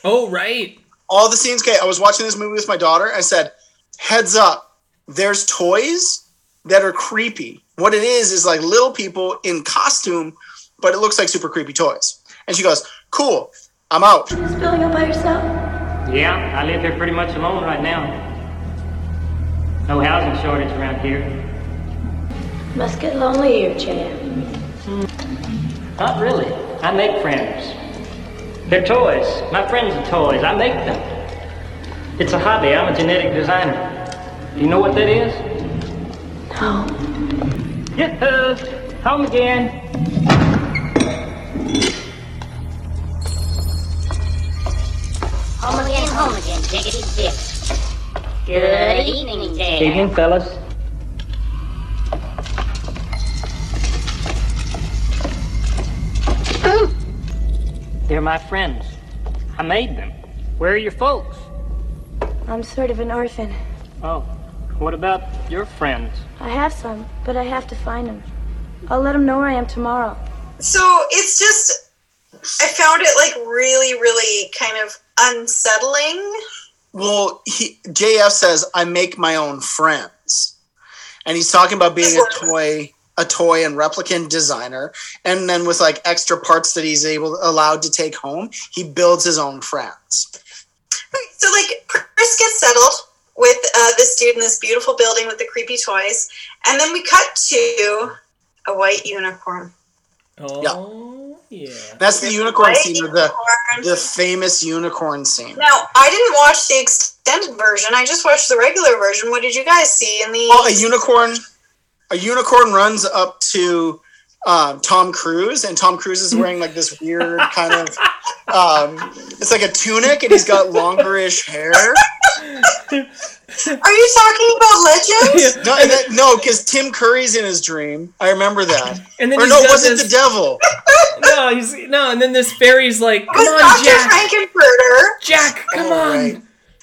Oh right. all the scenes. Okay, I was watching this movie with my daughter. I said, "Heads up, there's toys that are creepy. What it is is like little people in costume, but it looks like super creepy toys." And she goes, "Cool, I'm out." This building all by yourself? Yeah, I live here pretty much alone right now. No housing shortage around here. Must get lonely here, Chad. Not really. I make friends. They're toys. My friends are toys. I make them. It's a hobby. I'm a genetic designer. Do you know what that is? No. Yahoo! Home again. Home again, home again, diggity. Dip. Good evening, there. Evening, fellas. They're my friends. I made them. Where are your folks? I'm sort of an orphan. Oh, what about your friends? I have some, but I have to find them. I'll let them know where I am tomorrow. So it's just, I found it like really, really kind of unsettling. Well, he, JF says, I make my own friends. And he's talking about being a toy a toy and replicant designer and then with like extra parts that he's able allowed to take home he builds his own friends So like Pris gets settled with uh, this dude in this beautiful building with the creepy toys, and then we cut to a white unicorn. Oh, yeah. That's the unicorn White scene or the the famous unicorn scene Now I didn't watch the extended version. I just watched the regular version. What did you guys see in the? well a unicorn a unicorn runs up to um, Tom Cruise, and Tom Cruise is wearing like this weird kind of um, it's like a tunic, and he's got longerish hair. Are you talking about Legends? No, and that, no, because Tim Curry's in his dream. I remember that. And then or no, got was it the devil? no, he's no, and then this fairy's like, "Come It was on, Dr. Jack, Frank-N-Furter. Jack, come All on." right.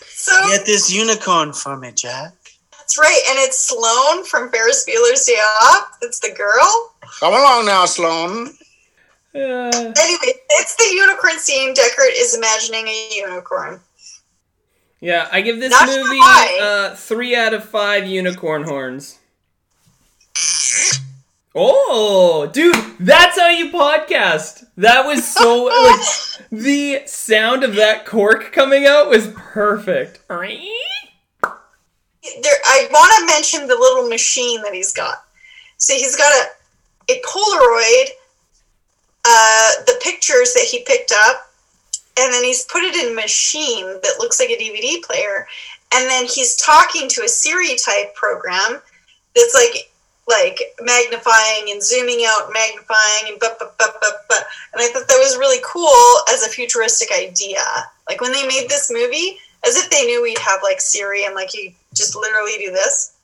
So Get this unicorn for me, Jack. that's right, and it's Sloane from Ferris Bueller's Day Off. It's the girl. Come along now, Sloane. Uh, Anyway, it's the unicorn scene. Deckard is imagining a unicorn. Yeah, I give this Not movie uh, three out of five unicorn horns. Oh, dude, that's how you podcast. That was so like the sound of that cork coming out was perfect. There, I want to mention the little machine that he's got. So he's got a a Polaroid, uh, the pictures that he picked up, and then he's put it in a machine that looks like a DVD player, and then he's talking to a Siri type program that's like like magnifying and zooming out, magnifying and but but but but but. And I thought that was really cool as a futuristic idea. Like when they made this movie, as if they knew we'd have like Siri and like you just literally do this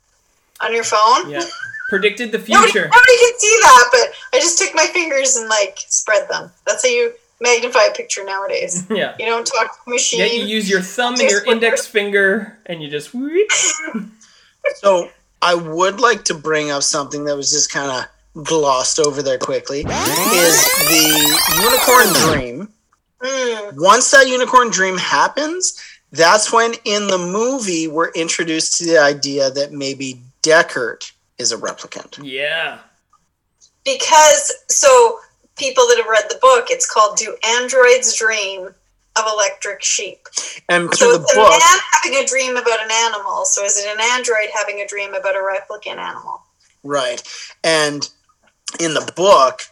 on your phone. Yeah, predicted the Nobody, future. nobody can see that, but I just took my fingers and like spread them. That's how you magnify a picture nowadays. Yeah. You don't talk to the machine. Yeah, you use your thumb and your index finger, and you just. whoop. So I would like to bring up something that was just kind of glossed over there quickly. Is the unicorn dream? Mm. Once that unicorn dream happens, that's when in the movie we're introduced to the idea that maybe Deckard is a replicant. Yeah. because so people that have read the book, it's called "Do Androids Dream of Electric Sheep?" And So it's a man having a dream about an animal. So is it an android having a dream about a replicant animal? Right. And in the book,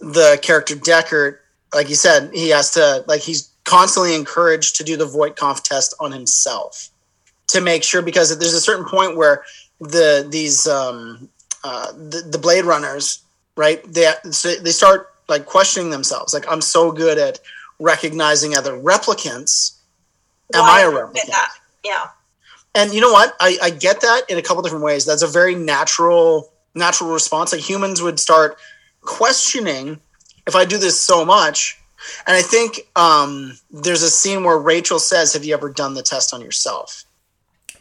the character Deckard, like you said, he has to like he's constantly encouraged to do the Voight-Kampf test on himself to make sure because there's a certain point where the these um uh the, the Blade Runners, right? They so they start like questioning themselves. Like I'm so good at recognizing other replicants. Am Why I a replicant? that? Yeah. And you know what? I, I get that in a couple different ways. That's a very natural natural response. Like humans would start questioning if I do this so much. And I think um, there's a scene where Rachel says, "Have you ever done the test on yourself?"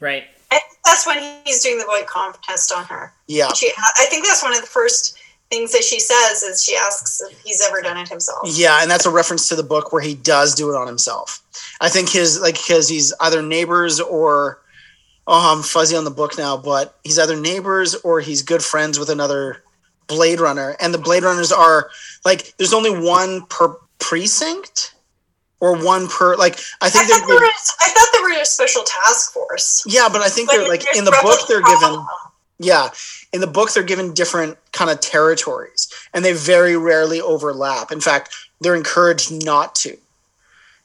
Right. I think that's when he's doing the Voight-Kampf test on her. Yeah. She, I think that's one of the first things that she says is she asks if he's ever done it himself. Yeah, and that's a reference to the book where he does do it on himself. I think his like because he's either neighbors or oh I'm fuzzy on the book now, but he's either neighbors or he's good friends with another Blade Runner, and the Blade Runners are like there's only one per precinct or one per like I I think thought, they're, they were, I thought they were a special task force. yeah, but I think they're like in the book they're given yeah in the book they're given different kind of territories and they very rarely overlap. In fact they're encouraged not to.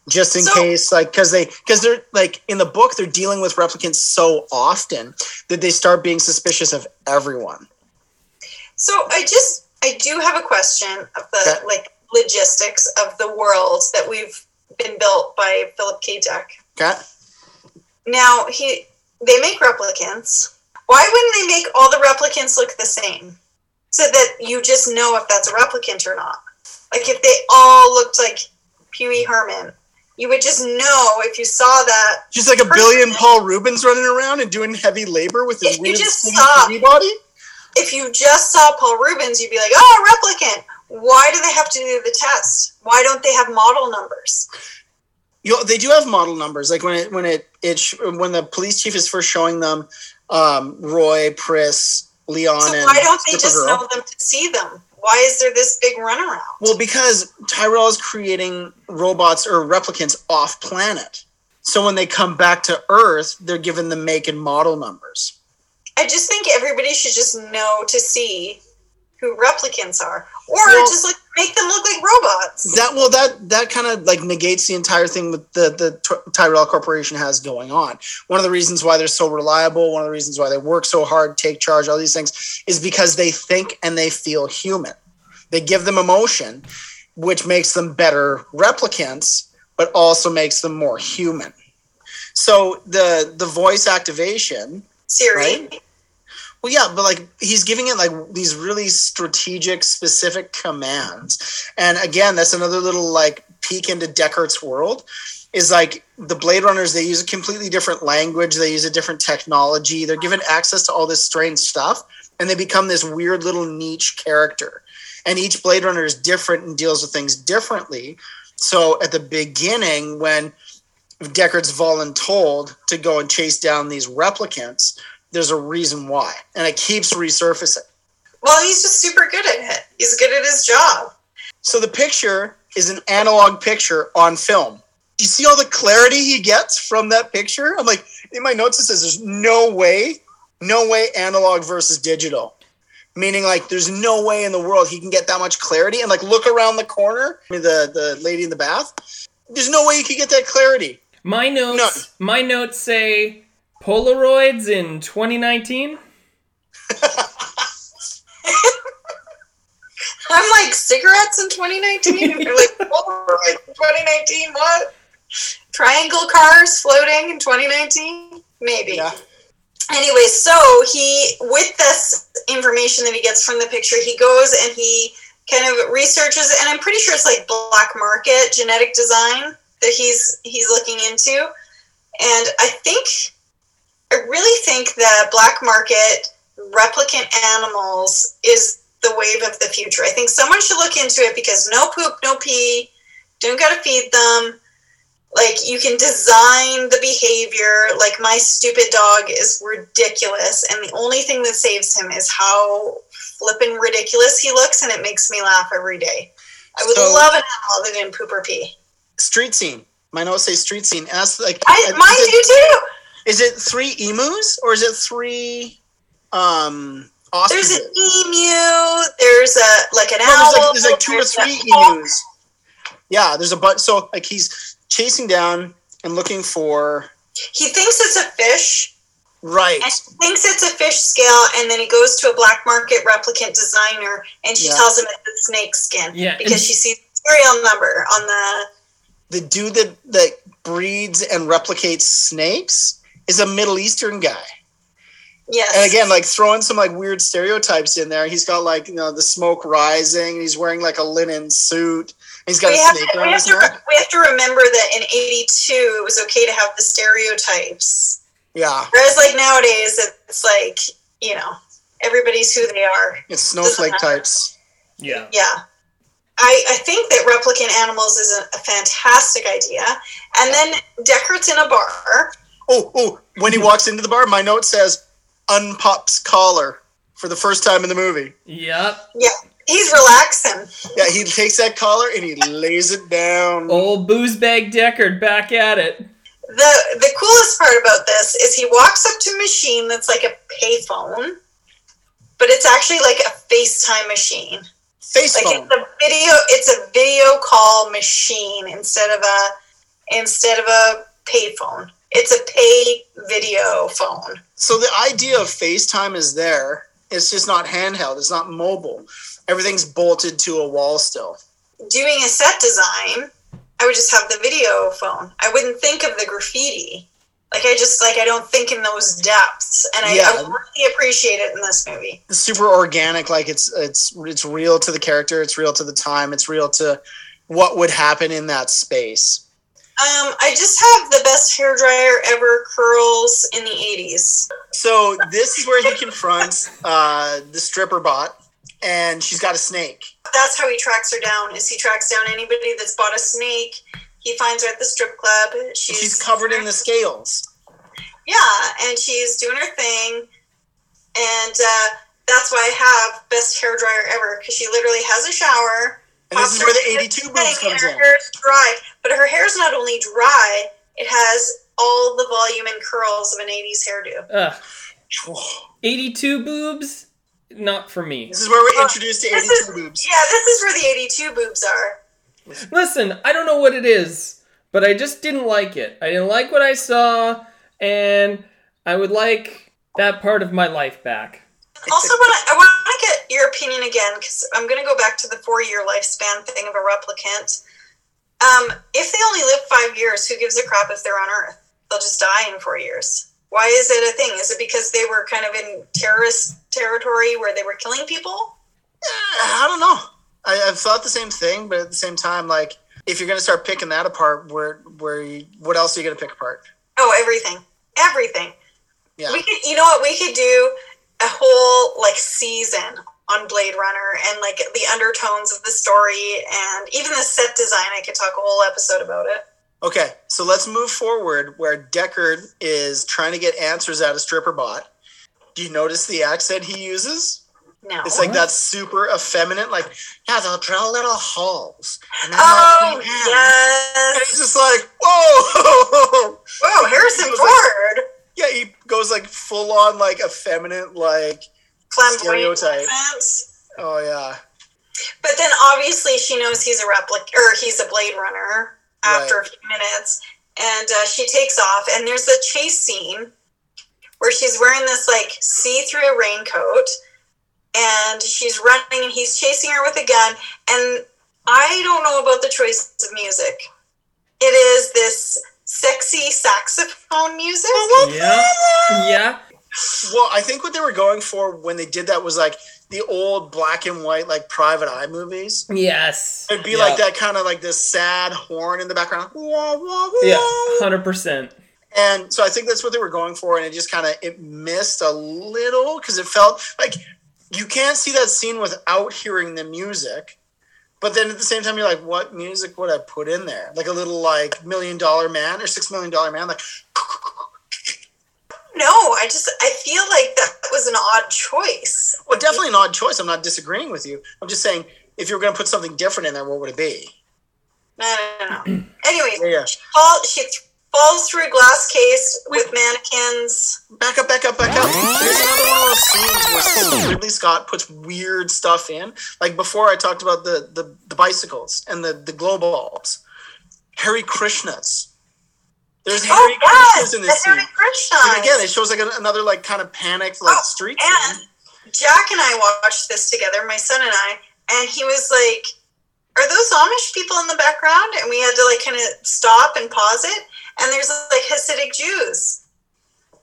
Just in So- case like because they because they're like in the book they're dealing with replicants so often that they start being suspicious of everyone. So I just I do have a question of the like logistics of the world that we've been built by Philip K. Dick. okay. Now he they make replicants, Why wouldn't they make all the replicants look the same? So that you just know if that's a replicant or not. Like if they all looked like Pee Wee Herman, you would just know if you saw that. Just like a billion Paul Reubens running around and doing heavy labor with his If you weird saw- body. If you just saw Paul Reubens, you'd be like, oh, replicant. Why do they have to do the test? Why don't they have model numbers? You know, they do have model numbers. Like when it when it it sh- when the police chief is first showing them um, Roy, Pris, Leon, So and why don't they just know them to see them? Why is there this big runaround? Well, because Tyrell is creating robots or replicants off planet. So when they come back to Earth, they're given the make and model numbers. I just think everybody should just know to see who replicants are, or Well- just like make them look like robots. That well, that that kind of like negates the entire thing that the the Tyrell Corporation has going on. One of the reasons why they're so reliable, one of the reasons why they work so hard, take charge, all these things, is because they think and they feel human. They give them emotion, which makes them better replicants, but also makes them more human. So the the voice activation, Siri. right? Well, yeah, but like he's giving it like these really strategic, specific commands. And again, that's another little like peek into Deckard's world. Is like the Blade Runners, they use a completely different language, they use a different technology, they're given access to all this strange stuff, and they become this weird little niche character. And each Blade Runner is different and deals with things differently. So at the beginning, when Deckard's voluntold to go and chase down these replicants, there's a reason why. And it keeps resurfacing. Well, he's just super good at it. He's good at his job. So the picture is an analog picture on film. You see all the clarity he gets from that picture? I'm like, in my notes, it says there's no way, no way analog versus digital. Meaning, like, there's no way in the world he can get that much clarity. And, like, look around the corner, I mean, the, the lady in the bath. There's no way you could get that clarity. My notes, my notes say Polaroids in 2019. I'm like cigarettes in 2019. They're like Polaroid in 2019. What? Triangle cars floating in 2019? Maybe. Anyway, so he with this information that he gets from the picture, he goes and he kind of researches, and I'm pretty sure it's like black market genetic design that he's he's looking into. And I think I really think that black market replicant animals is the wave of the future. I think someone should look into it because no poop, no pee, don't gotta feed them. Like you can design the behavior. Like my stupid dog is ridiculous, and the only thing that saves him is how flippin' ridiculous he looks, and it makes me laugh every day. I would So- love an animal that didn't poop or pee. Street scene. My notes say street scene. Ask like I, is mine do too. Is it three emus or is it three um There's an emu. There's a like an No, owl. there's like there's like two or there's a three emus. Yeah, there's a but So like he's chasing down and looking for He thinks it's a fish. right. And he thinks it's a fish scale, and then he goes to a black market replicant designer, and she Yeah. tells him it's a snake skin Yeah, because and- she sees the serial number on the. The dude that that breeds and replicates snakes is a Middle Eastern guy. Yes. And again, like throwing some like weird stereotypes in there. He's got like you know the smoke rising. He's wearing like a linen suit. He's got we a have, snake to, around we, have his to, neck. we have to remember that in 82 it was okay to have the stereotypes Yeah, whereas like nowadays it's like you know everybody's who they are it's snowflake types. Yeah. Yeah. I, I think that replicant animals is a, a fantastic idea. And then Deckard's in a bar. Oh, oh! When he walks into the bar, my note says "unpops collar" for the first time in the movie. Yep. Yeah. He's relaxing. Yeah, he takes that collar and he lays it down. Old booze bag Deckard back at it. The the coolest part about this is he walks up to a machine that's like a payphone, but it's actually like a FaceTime machine. Face Like phone. it's a video it's a video call machine instead of a instead of a payphone. It's a pay video phone. So the idea of FaceTime is there. It's just not handheld. It's not mobile. Everything's bolted to a wall still. Doing a set design, I would just have the video phone. I wouldn't think of the graffiti. Like I just like I don't think in those depths, and I, Yeah. I really appreciate it in this movie. It's super organic. Like it's it's it's real to the character. It's real to the time. It's real to what would happen in that space. Um, I just have the best hair dryer ever curls in the '80s. So this is where he confronts uh, the stripper bot, and she's got a snake. That's how he tracks her down. Is he tracks down anybody that's bought a snake? He finds her at the strip club. She's, She's covered in the scales. Yeah, and she's doing her thing, and uh, that's why I have best hair dryer ever because she literally has a shower. And this is where the 82 boobs and comes her in. hair's dry, but her hair's not only dry; it has all the volume and curls of an '80s hairdo. Ugh. 82 boobs? Not for me. This is where we're introduced to 82 is boobs. yeah, this is where the '82 boobs are. Listen, I don't know what it is, but I just didn't like it. I didn't like what I saw, and I would like that part of my life back. Also, when I, I want to get your opinion again because I'm going to go back to the four-year lifespan thing of a replicant. Um, if they only live five years, who gives a crap if they're on Earth? They'll just die in four years. Why is it a thing? Is it because they were kind of in terrorist territory where they were killing people? I don't know. I, I've thought the same thing, but at the same time, like if you're gonna start picking that apart, where where you, what else are you gonna pick apart? Oh, everything, everything. Yeah. We could, you know what? We could do a whole like season on Blade Runner and like the undertones of the story and even the set design. I could talk a whole episode about it. Okay, so let's move forward where Deckard is trying to get answers out of stripper bot. Do you notice the accent he uses? No. It's like that super effeminate, like, yeah, they'll drill little holes. And then Oh they'll clean them." yes. And it's just like, whoa! Whoa, Harrison Ford. Like, yeah, he goes like full on, like, effeminate, like, Flamboyant stereotype. Oh, yeah. But then obviously she knows he's a replic or he's a Blade Runner after a few minutes, and uh, she takes off. And there's a chase scene where she's wearing this like see-through raincoat, and she's running, and he's chasing her with a gun. And I don't know about the choice of music. It is this sexy saxophone music. Yeah. Yeah. Well, I think what they were going for when they did that was like the old black and white, like private eye movies. Yes. It'd be Yeah. like that kind of like this sad horn in the background. Wah, wah, wah. Yeah, 100%. And so I think that's what they were going for, and it just kind of it missed a little because it felt like you can't see that scene without hearing the music. But then at the same time, you're like, what music would I put in there? Like a little like Million Dollar Man or Six Million Dollar Man, like No, I just I feel like that was an odd choice. well, definitely an odd choice. I'm not disagreeing with you. I'm just saying if you were going to put something different in there, what would it be? No, no, no. Anyways, Yeah, she, fall, she falls through a glass case with mannequins. Back up, back up, back up. Here's another one of those scenes where Ridley Scott puts weird stuff in. Like before, I talked about the the, the bicycles and the the glow bulbs. Hare Krishnas. There's Oh, Hare yes, Krishnas in this scene. And again, it shows like an- another like kind of panicked like oh, street And scene. Jack and I watched this together, my son and I, and he was like, "Are those Amish people in the background?" And we had to like kind of stop and pause it. And there's like Hasidic Jews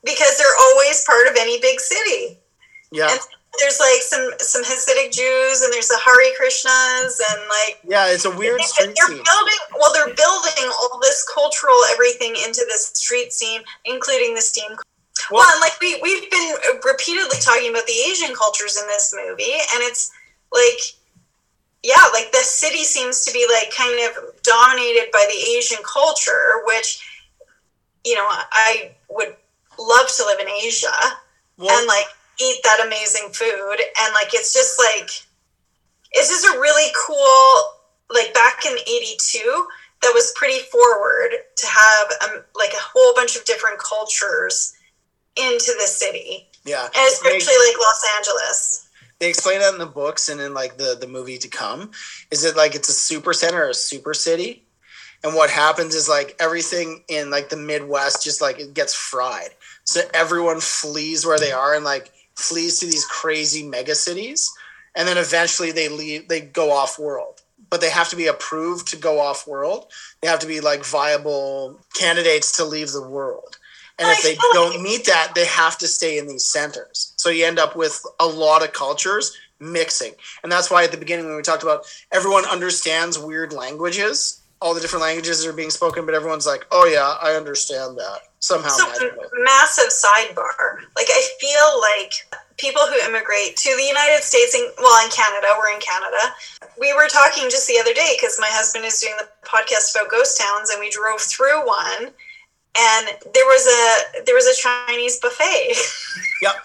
because they're always part of any big city. Yeah, And there's like some some Hasidic Jews, and there's the Hare Krishnas, and like yeah, it's a weird street they're scene. building well they're building all this cultural everything into this street scene including the steam well, and like we, we've been repeatedly talking about the asian cultures in this movie and it's like yeah like the city seems to be like kind of dominated by the asian culture which you know i would love to live in asia and like eat that amazing food. And like it's just like it's just a really cool like back in 82 that was pretty forward to have um, like a whole bunch of different cultures into the city. Yeah, and especially like los angeles. They explain that in the books and in like the the movie to come. Is it like it's a super center or a super city? And what happens is like everything in like the midwest just like it gets fried. So everyone flees where they are and like flees to these crazy mega cities and then eventually they leave they go off world but they have to be approved to go off world they have to be like viable candidates to leave the world And if they don't meet that, they have to stay in these centers. So you end up with a lot of cultures mixing. And that's why at the beginning when we talked about everyone understands weird languages, all the different languages that are being spoken, but everyone's like, "Oh yeah, I understand that." Somehow So, magically. massive sidebar. Like, I feel like people who immigrate to the United States, and well, in Canada, we're in Canada. We were talking just the other day because my husband is doing the podcast about ghost towns, and we drove through one, and there was a there was a Chinese buffet. Yep.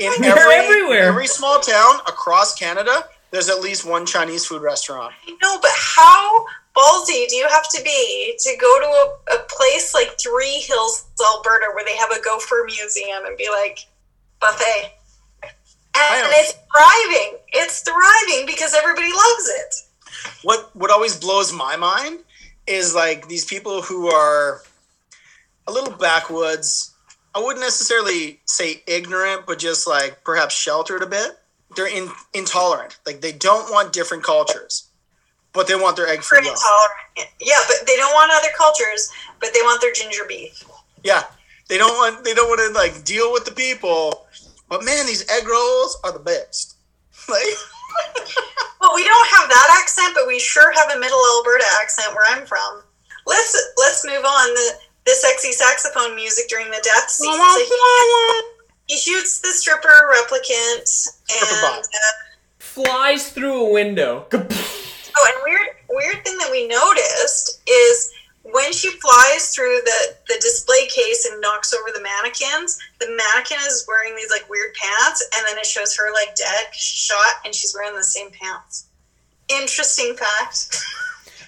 In every everywhere. every small town across Canada, there's at least one Chinese food restaurant. I know, but how ballsy do you have to be to go to a, a place like Three Hills, Alberta, where they have a gopher museum and be like, buffet? And it's thriving. It's thriving because everybody loves it. What what always blows my mind is like these people who are a little backwoods. I wouldn't necessarily say ignorant, but just like perhaps sheltered a bit. They're in, intolerant. Like they don't want different cultures, but they want their egg free. milk. Intolerant. Yeah, but they don't want other cultures, but they want their ginger beef. Yeah, they don't want they don't want to like deal with the people. But man, these egg rolls are the best. Like Well, we don't have that accent, but we sure have a middle Alberta accent where I'm from. Let's let's move on. The the sexy saxophone music during the death scene. So he, he shoots the stripper replicant and uh, Flies through a window. Oh, and weird weird thing that we noticed is when she flies through the the display case and knocks over the mannequins, the mannequin is wearing these like weird pants, and then it shows her like dead, shot, and she's wearing the same pants. Interesting fact.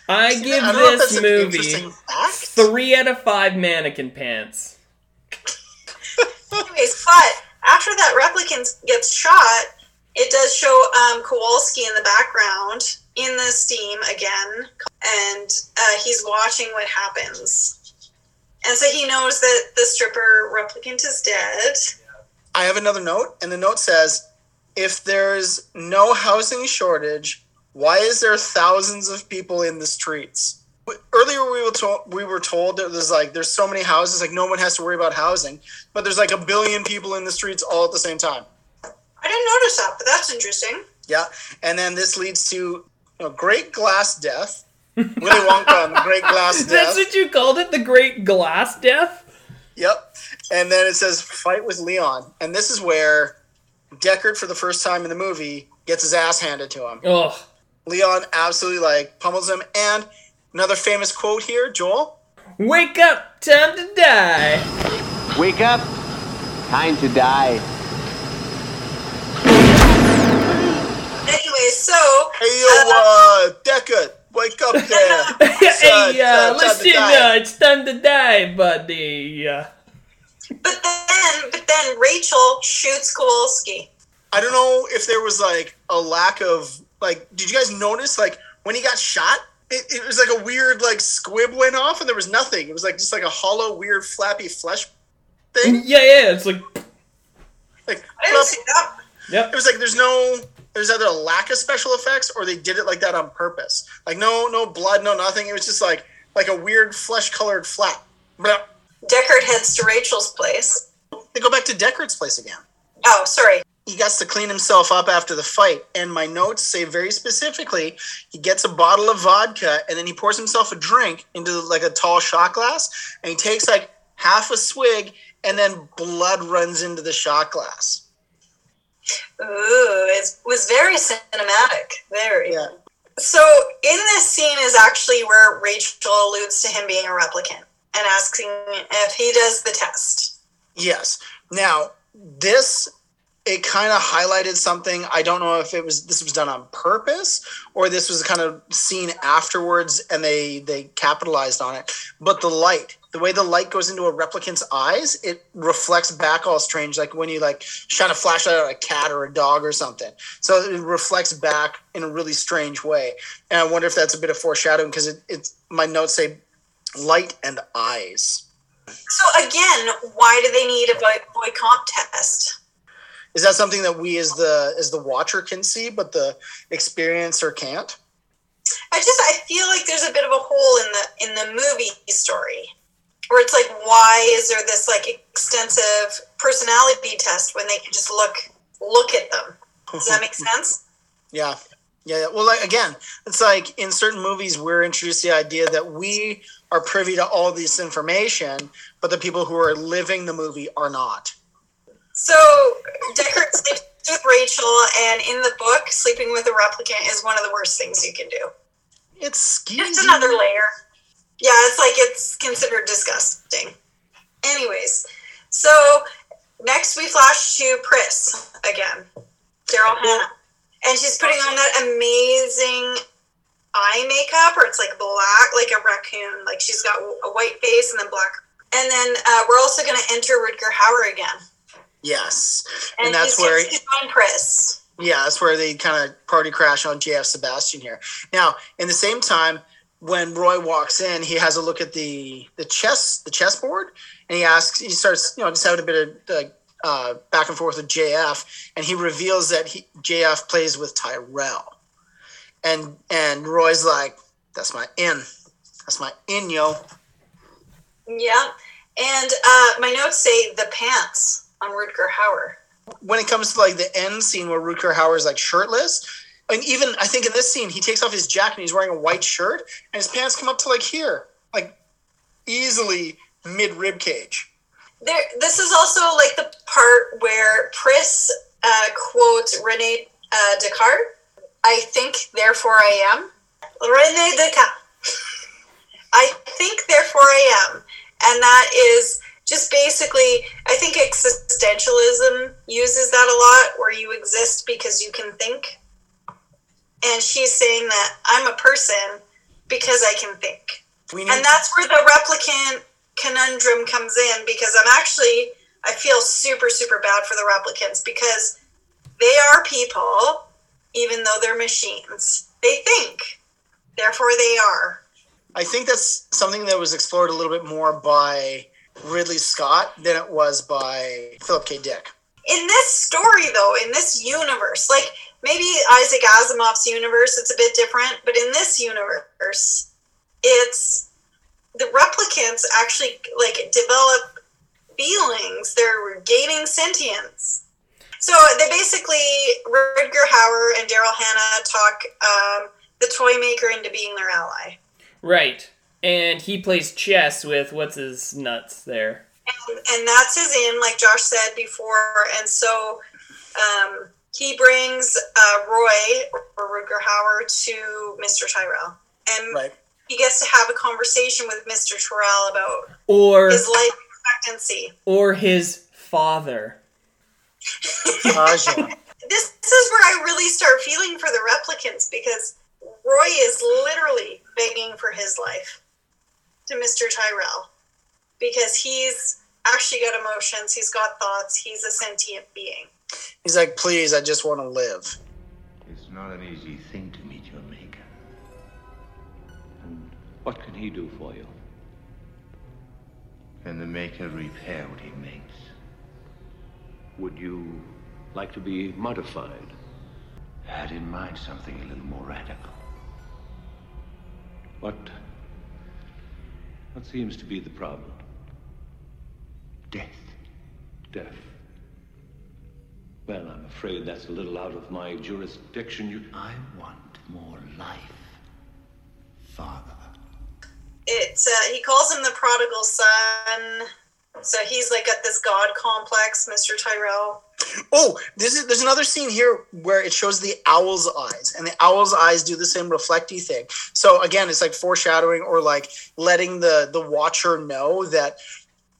I See, give I don't know if this movie three out of five mannequin pants. Anyways, but after that replicant gets shot, it does show um, Kowalski in the background in the steam again, and uh, he's watching what happens. And so he knows that the stripper replicant is dead. I have another note, and the note says, "If there's no housing shortage, why is there thousands of people in the streets?" Earlier, we were told we were told that there's like there's so many houses, like no one has to worry about housing, but there's like a billion people in the streets all at the same time. I didn't notice that, but that's interesting. Yeah, and then this leads to you know, Great Glass Death. Willy Wonka and the Great Glass Death. That's what you called it? The Great Glass Death? Yep. And then it says fight with Leon. And this is where Deckard, for the first time in the movie, gets his ass handed to him. Ugh. Leon absolutely like pummels him. And another famous quote here, Joel. Wake up, time to die. Wake up. Time to die. Anyway, so Hey yo, uh, Deckard, wake up there. It's, uh, hey, uh, it's, uh, time to listen, die. uh, it's time to die, buddy. Uh, but then but then Rachel shoots Kowalski. I don't know if there was like a lack of like. Did you guys notice like when he got shot? It, it was like a weird like squib went off and there was nothing. It was like just like a hollow, weird, flappy flesh thing. yeah, yeah, it's like, Like I didn't see that. yep. it was like there's no there's either a lack of special effects or they did it like that on purpose. Like no no blood, no nothing. It was just like like a weird flesh colored flap. Deckard heads to Rachel's place. They go back to Deckard's place again. Oh, sorry. he gets to clean himself up after the fight. And my notes say very specifically, he gets a bottle of vodka and then he pours himself a drink into like a tall shot glass and he takes like half a swig and then blood runs into the shot glass. Ooh, it was very cinematic. Very. Yeah. So in this scene is actually where Rachel alludes to him being a replicant and asking if he does the test. Yes. Now, this it kind of highlighted something. I don't know if it was this was done on purpose or this was kind of seen afterwards and they they capitalized on it. But the light, the way the light goes into a replicant's eyes, it reflects back all strange, like when you like shine a flashlight at a cat or a dog or something. So it reflects back in a really strange way. And I wonder if that's a bit of foreshadowing because it, it's my notes say light and eyes. So again, why do they need a Voight, boy comp test? Is that something that we as the as the watcher can see, but the experiencer can't? I just I feel like there's a bit of a hole in the in the movie story. Where it's like, why is there this like extensive personality test when they can just look look at them? Does that make mm-hmm. sense? Yeah. Yeah. Well, like, again, it's like in certain movies, we're introduced to the idea that we are privy to all this information, but the people who are living the movie are not. So Deckard sleeps with Rachel, and in the book, sleeping with a replicant is one of the worst things you can do. It's It's another layer. Yeah, it's like it's considered disgusting. Anyways, so next we flash to Pris again, Daryl Hannah, and she's putting on that amazing eye makeup, or it's like black, like a raccoon. Like she's got a white face and then black. And then uh, we're also going to enter Rutger Hauer again, Yes. and, And, that's he's where, to find Pris. yeah, that's where they kind of party crash on JF Sebastian here. Now, in the same time, when Roy walks in, he has a look at the the chess the chessboard, and he asks, he starts, you know, just having a bit of like uh, back and forth with JF, and he reveals that he, JF plays with Tyrell, and and Roy's like, "That's my in, that's my in, yo." Yeah. And uh, my notes say the pants on Rutger Hauer. when it comes to like the end scene where Rutger Hauer is like shirtless, and even I think in this scene he takes off his jacket and he's wearing a white shirt and his pants come up to like here, like easily mid rib cage. There, this is also like the part where Pris uh, quotes Rene uh, Descartes. I think, therefore I am. Rene Descartes. I think, therefore I am. And that is just basically, I think existentialism uses that a lot, where you exist because you can think. And she's saying that I'm a person because I can think. And that's where the replicant conundrum comes in because I'm actually, I feel super, super bad for the replicants because they are people, even though they're machines. They think, therefore they are. I think that's something that was explored a little bit more by Ridley Scott than it was by Philip K. Dick. In this story, though, in this universe, like maybe Isaac Asimov's universe, it's a bit different, but in this universe, it's the replicants actually like develop feelings. They're gaining sentience. So they basically Rutger Hauer and Daryl Hannah talk um, the toy maker into being their ally. Right. And he plays chess with what's his nuts there. and, and that's his in, like Josh said before. And so um, he brings uh, Roy or Rutger Hauer to Mr. Tyrell, and Right. he gets to have a conversation with Mr. Tyrell about Or his life expectancy. or his father. Aja. This is where I really start feeling for the replicants because Roy is literally begging for his life to Mr. Tyrell because he's actually got emotions, he's got thoughts, he's a sentient being. He's like, please, I just want to live. It's not an easy thing to meet your maker. What can he do for you? Can the maker repair what he makes? Would you like to be modified? I had in mind something a little more radical. What? What seems to be the problem? Death. Death. Well, I'm afraid that's a little out of my jurisdiction. You. I want more life, Father. It's uh, he calls him the prodigal son. So he's like at this god complex, Mr. Tyrell. Oh, this is there's another scene here where it shows the owl's eyes, and the owl's eyes do the same reflecty thing. So again, it's like foreshadowing or like letting the the watcher know that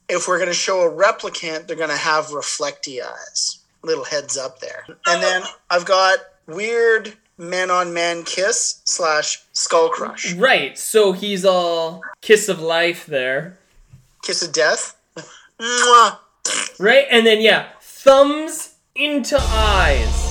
if we're going to show a replicant, they're going to have reflecty eyes. Little heads up there. Oh. And then I've got weird man on man kiss slash skull crush. Right. So he's all kiss of life there. Kiss of death. Right? And then yeah, thumbs into eyes.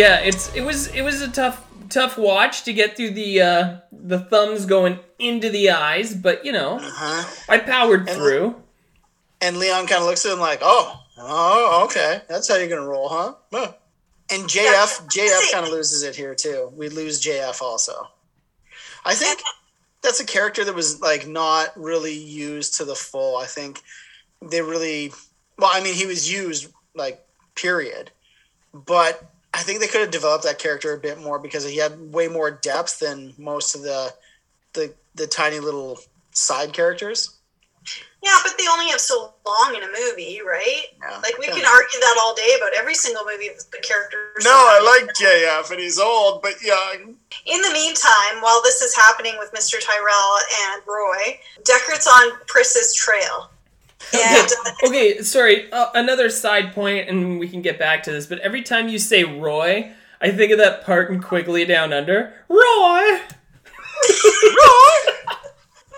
Yeah, it's it was it was a tough tough watch to get through the uh, the thumbs going into the eyes, but you know, Uh-huh. I powered And- through. And Leon kind of looks at him like, "Oh, oh, okay, that's how you're gonna roll, huh?" Huh. And JF, JF kind of loses it here too. We lose JF also. I think that's a character that was like not really used to the full. I think they really, well, I mean, he was used like period, but I think they could have developed that character a bit more because he had way more depth than most of the the the tiny little side characters. Yeah, but they only have so long in a movie, right? like we yeah. can argue that all day about every single movie that the characters. No, I like JF, and he's old, but young. In the meantime, while this is happening with Mr. Tyrell and Roy, Deckard's on Pris's trail. Uh, Okay, sorry. Uh, another side point, and we can get back to this. But every time you say Roy, I think of that part in Quigley Down Under. Roy. Roy!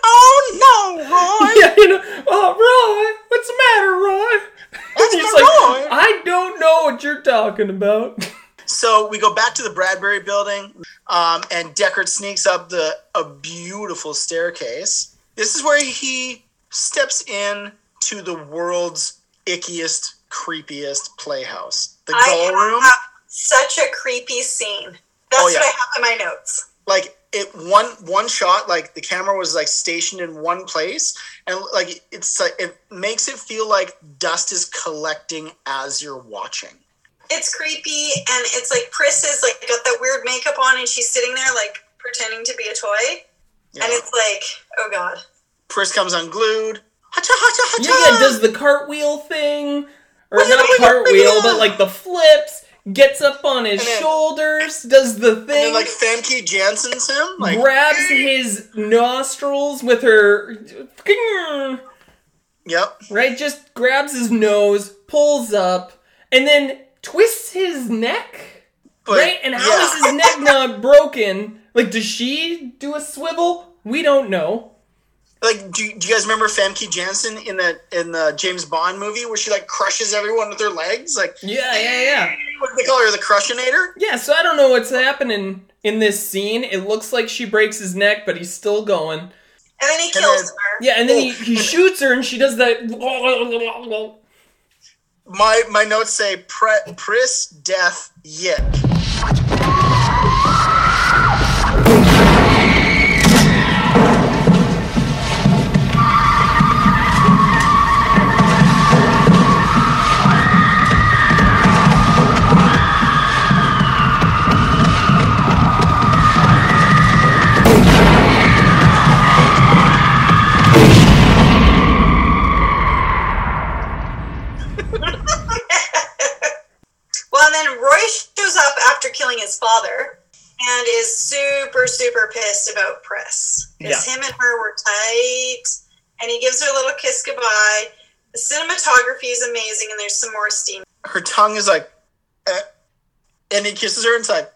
Oh no, Roy! Yeah, you know. Oh, Roy. What's the matter, Roy? That's He's my like, Roy. I don't know what you're talking about. So we go back to the Bradbury building, um, and Deckard sneaks up the a beautiful staircase. This is where he steps in to the world's ickiest, creepiest playhouse, the I doll room. such a creepy scene. That's Oh, yeah. what I have in my notes. like it one one shot like the camera was like stationed in one place and like it's like it makes it feel like dust is collecting as you're watching It's creepy, and it's like Pris is like got that weird makeup on, and she's sitting there like pretending to be a toy, Yeah. and it's like, oh god. Pris comes unglued Yeah, yeah, does the cartwheel thing. Or Wiggle, not wiggle, cartwheel, wiggle. but like the flips, gets up on his then- shoulders, does the and thing, then like Famke Janssen's him like grabs his nostrils with her. yep Right? Just grabs his nose, pulls up, and then twists his neck. But, right? And how yeah. is his neck not broken? Like, does she do a swivel? We don't know. Like do, do you guys remember Famke Janssen in the in the James Bond movie where she like crushes everyone with her legs like Yeah, yeah, yeah. what do they call her the Crushinator Yeah, so I don't know what's happening in this scene. It looks like she breaks his neck, but he's still going. And then he kills then- her. Yeah, and then he, oh. he shoots her, and she does that. my my notes say pre, Pris death yip after his father and is super, super pissed about Pris. Because Yeah. him and her were tight, and he gives her a little kiss goodbye. The cinematography is amazing, and there's some more steam. her tongue is like eh, and he kisses her inside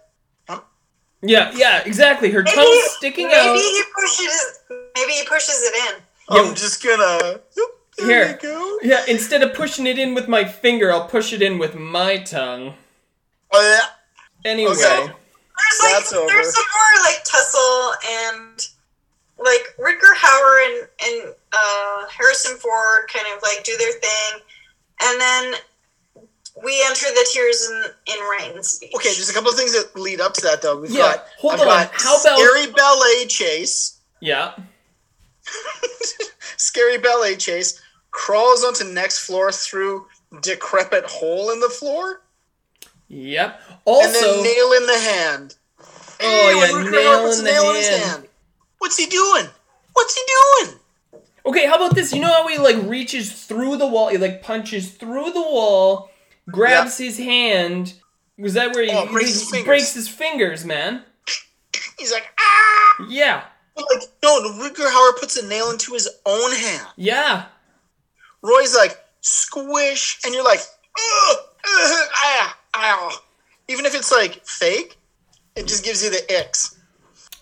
Yeah, yeah, exactly. Her Maybe, tongue's sticking maybe out. he pushes. Maybe he pushes it in. I'm just gonna there Here. go Yeah, instead of pushing it in with my finger, I'll push it in with my tongue. oh yeah Anyway. Okay. There's like That's over. there's some more like tussle and like Rutger Hauer and and uh, Harrison Ford kind of like do their thing, and then we enter the Tears in in Rain speech. okay there's a couple of things that lead up to that though we've Yeah, got hold I've on. got How about- scary ballet chase Yeah. scary ballet chase crawls onto next floor through decrepit hole in the floor Yep. and Also, then nail in the hand Oh, Hey, yeah, nail in the nail in hand. hand what's he doing what's he doing okay, how about this? You know how he like reaches through the wall, he like punches through the wall, grabs his hand. Was that where he, Oh, breaks he his fingers. breaks his fingers, man? he's like ah Yeah. But like no Rutger Hauer puts a nail into his own hand Yeah. Roy's like squish, and you're like, ugh, ugh, ah, ah. Even if it's like fake, it just gives you the icks.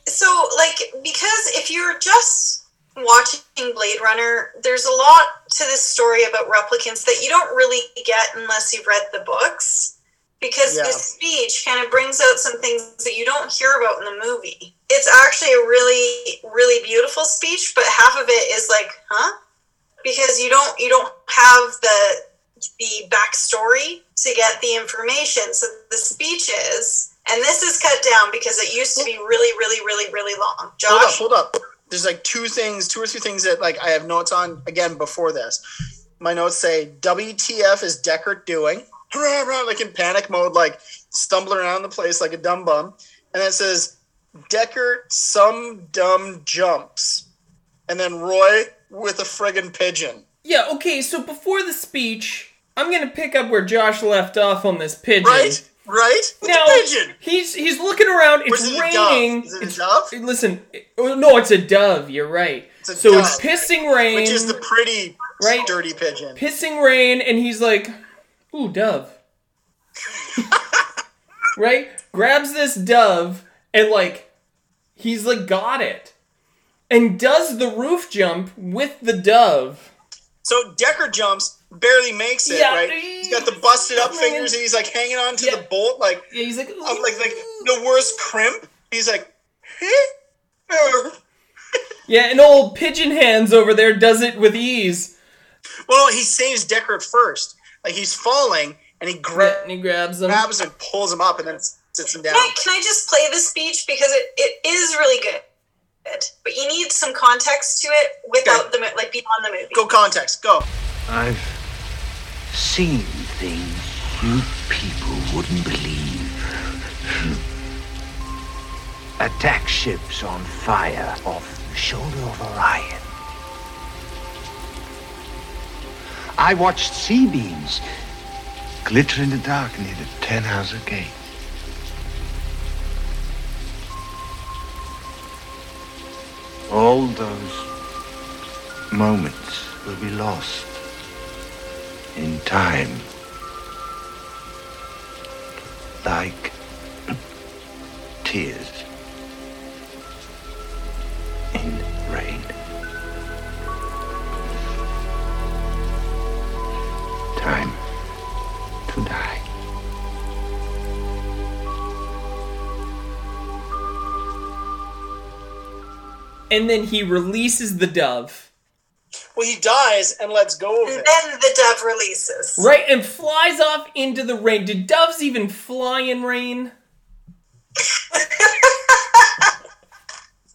So like because if you're just watching Blade Runner, there's a lot to this story about replicants that you don't really get unless you've read the books. because Yeah. this speech kind of brings out some things that you don't hear about in the movie. It's actually a really, really beautiful speech, but half of it is like, huh? Because you don't you don't have the the backstory to get the information. So the speeches, and this is cut down because it used to be really, really, really, really long. Hold up, hold up. There's like two things, two or three things that like I have notes on again before this. My notes say WTF is Deckard doing? Hurrah, hurrah, like in panic mode, like stumbling around the place like a dumb bum. And then it says Deckard some dumb jumps. And then Roy with a friggin' pigeon. Yeah, okay, so before the speech, I'm gonna pick up where Josh left off on this pigeon. Right? Right? With Now pigeon. he's he's looking around. It's is it a dove? raining. Is it a it's, dove? Listen, it- oh, no, it's a dove. You're right. a so dove, it's pissing rain. Which is the pretty Right. dirty pigeon. pissing rain, and he's like, "Ooh, dove." right? Grabs this dove and like, he's like got it, and does the roof jump with the dove. So Deckard jumps, barely makes it, Yeah. right? He's got the busted up fingers and he's like hanging on to the bolt like Yeah, he's like, um, like like the worst crimp. He's like Yeah, and old pigeon hands over there does it with ease. Well, he saves Deckard first. Like he's falling and he gra- and he grabs him. grabs and pulls him up and then sits him down. can I, can I just play the speech because it, it is really good, but you need some context to it without the like beyond the movie. Go context, go. I've seen things you people wouldn't believe. Attack ships on fire off the shoulder of Orion. I watched C-beams glitter in the dark near the Tannhauser Gate. All those moments will be lost in time. Like tears in rain. Time to die. And then he releases the dove. Well, he dies and lets go of And it. then the dove releases. Right, and flies off into the rain. Did doves even fly in rain?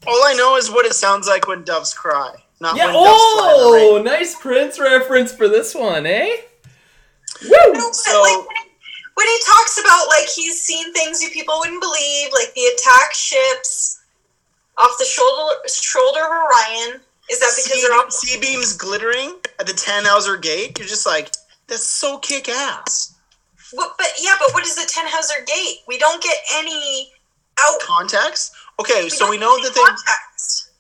All I know is what it sounds like when doves cry, not Yeah. when doves fly in the rain. Oh, nice Prince reference for this one, eh? No, but like when he, when he talks about like he's seen things you people wouldn't believe, like the attack ships off the shoulder shoulder of Orion. Is that because sea, they're off? C-beams glittering at the Tannhauser Gate. You're just like, that's so kick ass. What, but yeah, but what is the Tannhauser Gate? We don't get any out Context. Okay, We so we know that any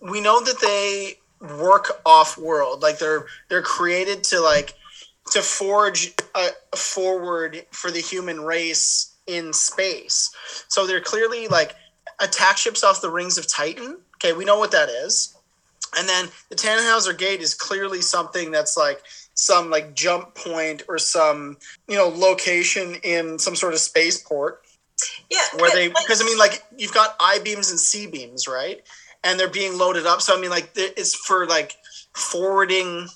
they we know that they work off world. Like they're they're created to like to forge a forward for the human race in space. So they're clearly like attack ships off the rings of Titan. Okay, we know what that is. And then the Tannhauser Gate is clearly something that's like some like jump point or some you know location in some sort of spaceport Yeah, where they like, because I mean like you've got I beams and C beams, right? And they're being loaded up. So I mean like it's for like forwarding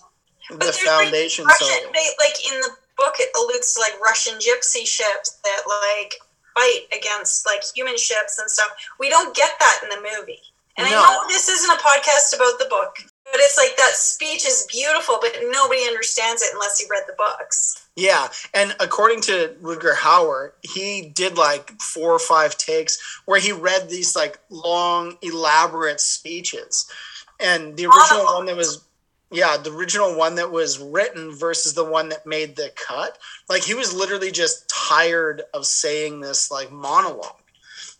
the foundation. Like, so they, like in the book, it alludes to like Russian gypsy ships that like fight against like human ships and stuff. We don't get that in the movie. And No. I know this isn't a podcast about the book, but it's like that speech is beautiful, but nobody understands it unless you read the books. yeah, and according to Rutger Hauer, he did like four or five takes where he read these like long, elaborate speeches, and the original one that was. Yeah, the original one that was written versus the one that made the cut. Like he was literally just tired of saying this like monologue.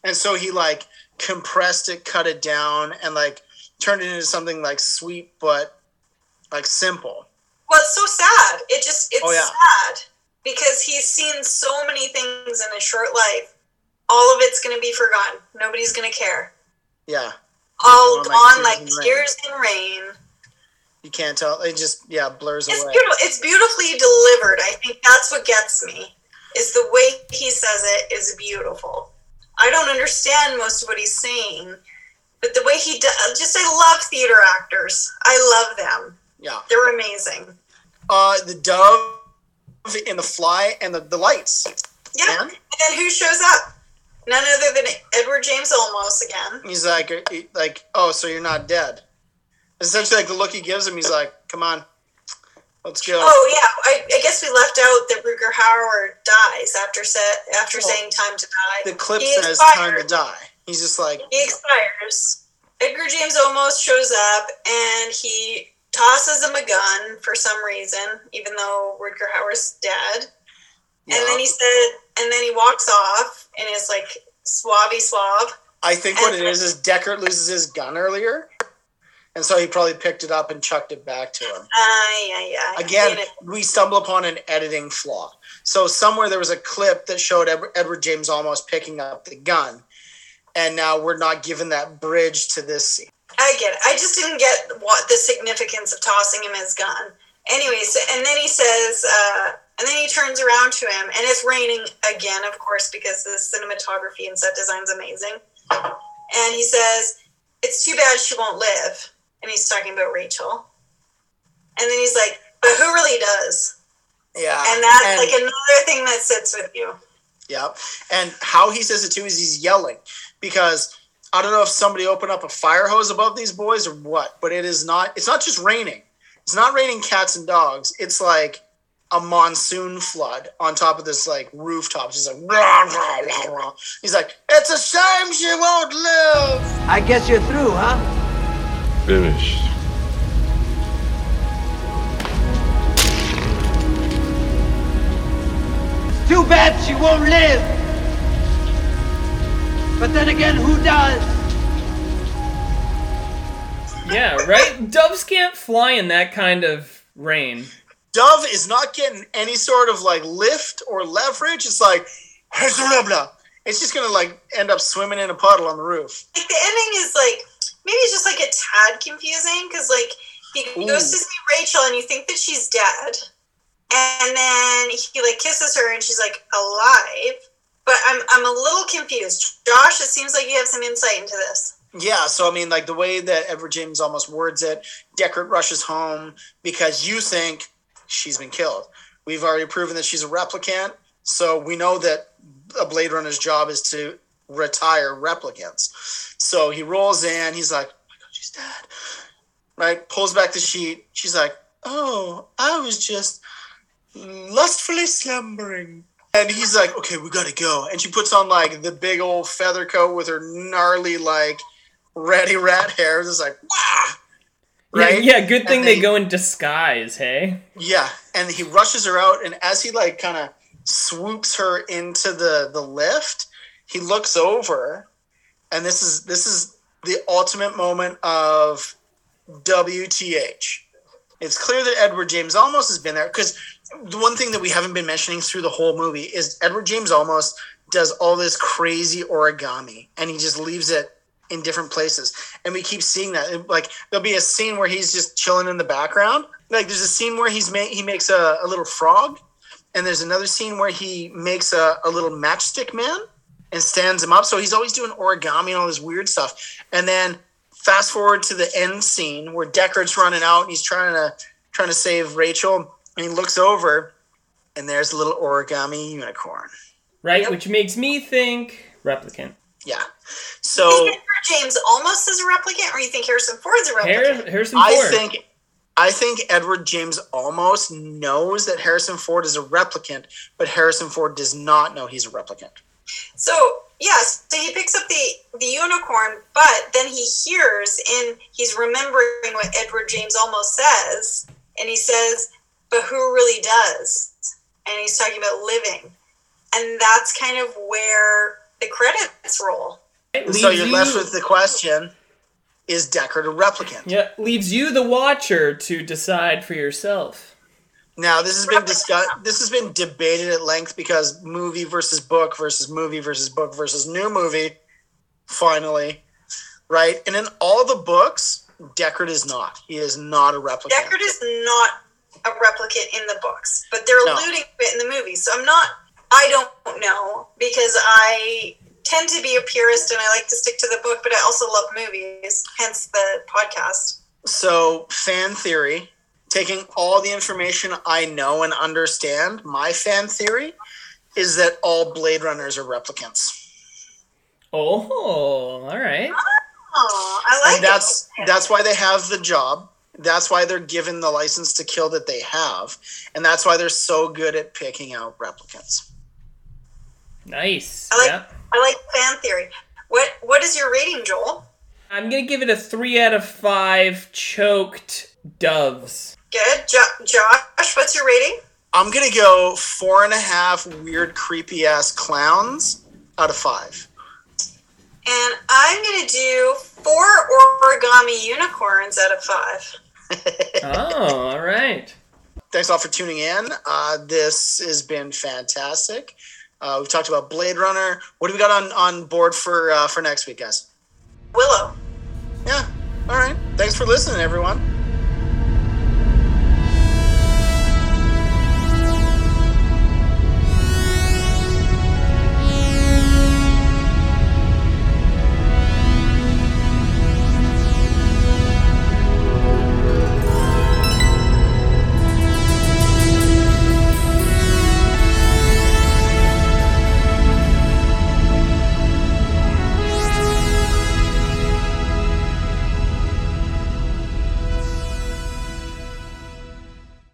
And so he like compressed it, cut it down, and like turned it into something like sweet but like simple. Well, it's so sad. It just it's Oh, yeah. sad because he's seen so many things in a short life. All of it's going to be forgotten. Nobody's going to care. Yeah. All Gone gone like tears in rain. rain. You can't tell. It just yeah blurs It's away. beautiful. It's beautifully delivered. I think that's what gets me. is the way he says it is beautiful. I don't understand most of what he's saying, but the way he does, just I love theater actors. I love them. Yeah. They're amazing. Uh, the dove in the fly and the, the lights. Yeah. And then who shows up? None other than Edward James Olmos again. He's like, like, oh, so you're not dead. Essentially, like the look he gives him, he's like, come on, let's go. Oh yeah, I, I guess we left out that Rutger Hauer dies after set after saying time to die. the clip He says expired. time to die. He's just like, He expires. Edgar James Olmos shows up and he tosses him a gun for some reason, even though Rutger Hauer's dead. And then he said, and then he walks off and is like suave suave. I think what it is is Deckard loses his gun earlier, and so he probably picked it up and chucked it back to him. Ah, yeah, yeah. Again, we stumble upon an editing flaw. So somewhere there was a clip that showed Edward James Olmos picking up the gun, and now we're not given that bridge to this scene. I get it. I just didn't get what the significance of tossing him his gun. Anyways, and then he says, uh, and then he turns around to him, and it's raining again, of course, because the cinematography and set design's amazing. And he says, "It's too bad she won't live." And he's talking about Rachel. And then he's like, "But who really does?" Yeah, And that's and- like another thing that sits with you. Yep. And how he says it too is he's yelling because I don't know if somebody opened up a fire hose above these boys or what, but it is not. It's not just raining. It's not raining cats and dogs. It's like a monsoon flood on top of this like rooftop. Just like rah, rah, rah, rah. he's like, it's a shame she won't live. I guess you're through, huh? Finished. Too bad she won't live. But then again, who does? Yeah, right? Doves can't fly in that kind of rain. Dove is not getting any sort of like lift or leverage. It's like, blah, blah. It's just gonna like end up swimming in a puddle on the roof. Like the ending is like maybe it's just like a tad confusing because like he Ooh. goes to see Rachel and you think that she's dead, and then he like kisses her and she's like alive. But I'm I'm a little confused. Josh, it seems like you have some insight into this. Yeah, so I mean, like the way that Edward James Olmos words it, Deckard rushes home because you think she's been killed. We've already proven that she's a replicant, so we know that a Blade Runner's job is to retire replicants. So he rolls in, he's like, "Oh my god, she's dead!" Right? Pulls back the sheet. She's like, "Oh, I was just lustfully slumbering." And he's like, "Okay, we gotta go." And she puts on like the big old feather coat with her gnarly like ratty rat hair. It's like, wow. Right? Yeah, yeah good thing they go in disguise, hey? Yeah, and he rushes her out, and as he like kind of swoops her into the the lift, he looks over, and this is this is the ultimate moment of WTH. It's clear that Edward James Olmos has been there because the one thing that we haven't been mentioning through the whole movie is Edward James Olmos does all this crazy origami, and he just leaves it in different places. And we keep seeing that like there'll be a scene where he's just chilling in the background. Like there's a scene where he's ma- he makes a, a little frog and there's another scene where he makes a, a little matchstick man and stands him up so he's always doing origami and all this weird stuff and then fast forward to the end scene where Deckard's running out and he's trying to trying to save Rachel and he looks over and there's a little origami unicorn Right? Which makes me think replicant. yeah so think Edward James Olmos is a replicant, or you think Harrison Ford's a replicant? Har- Harrison I think I think Edward James Olmos knows that Harrison Ford is a replicant, but Harrison Ford does not know he's a replicant. So yes, so he picks up the the unicorn, but then he hears and he's remembering what Edward James Olmos says, and he says, "But who really does?" And he's talking about living, and that's kind of where the credits roll. So you're left with the question: Is Deckard a replicant? Yeah, leaves you, the watcher, to decide for yourself. Now this has been discussed. This has been debated at length because movie versus book versus movie versus book versus new movie. Finally, right? And in all the books, Deckard is not. He is not a replicant. Deckard is not a replicant in the books, but they're No. alluding to it in the movie. So I'm not. I don't know because I tend to be a purist and I like to stick to the book, but I also love movies, hence the podcast. So, fan theory, taking all the information I know and understand, my fan theory is that all Blade Runners are replicants. Oh, all right. Oh, I like and that's that's why they have the job. That's why they're given the license to kill that they have, and that's why they're so good at picking out replicants. Nice. I like Yeah. I like fan theory. What what is your rating, Joel? I'm gonna give it a three out of five choked doves. Good. Jo- Josh, what's your rating? I'm gonna go four and a half weird, creepy ass clowns out of five. And I'm gonna do four origami unicorns out of five. Oh, all right. Thanks all for tuning in. Uh, this has been fantastic. Uh, we've talked about Blade Runner. What do we got on, on board for uh, for next week, guys? Willow. Yeah. All right. Thanks for listening, everyone.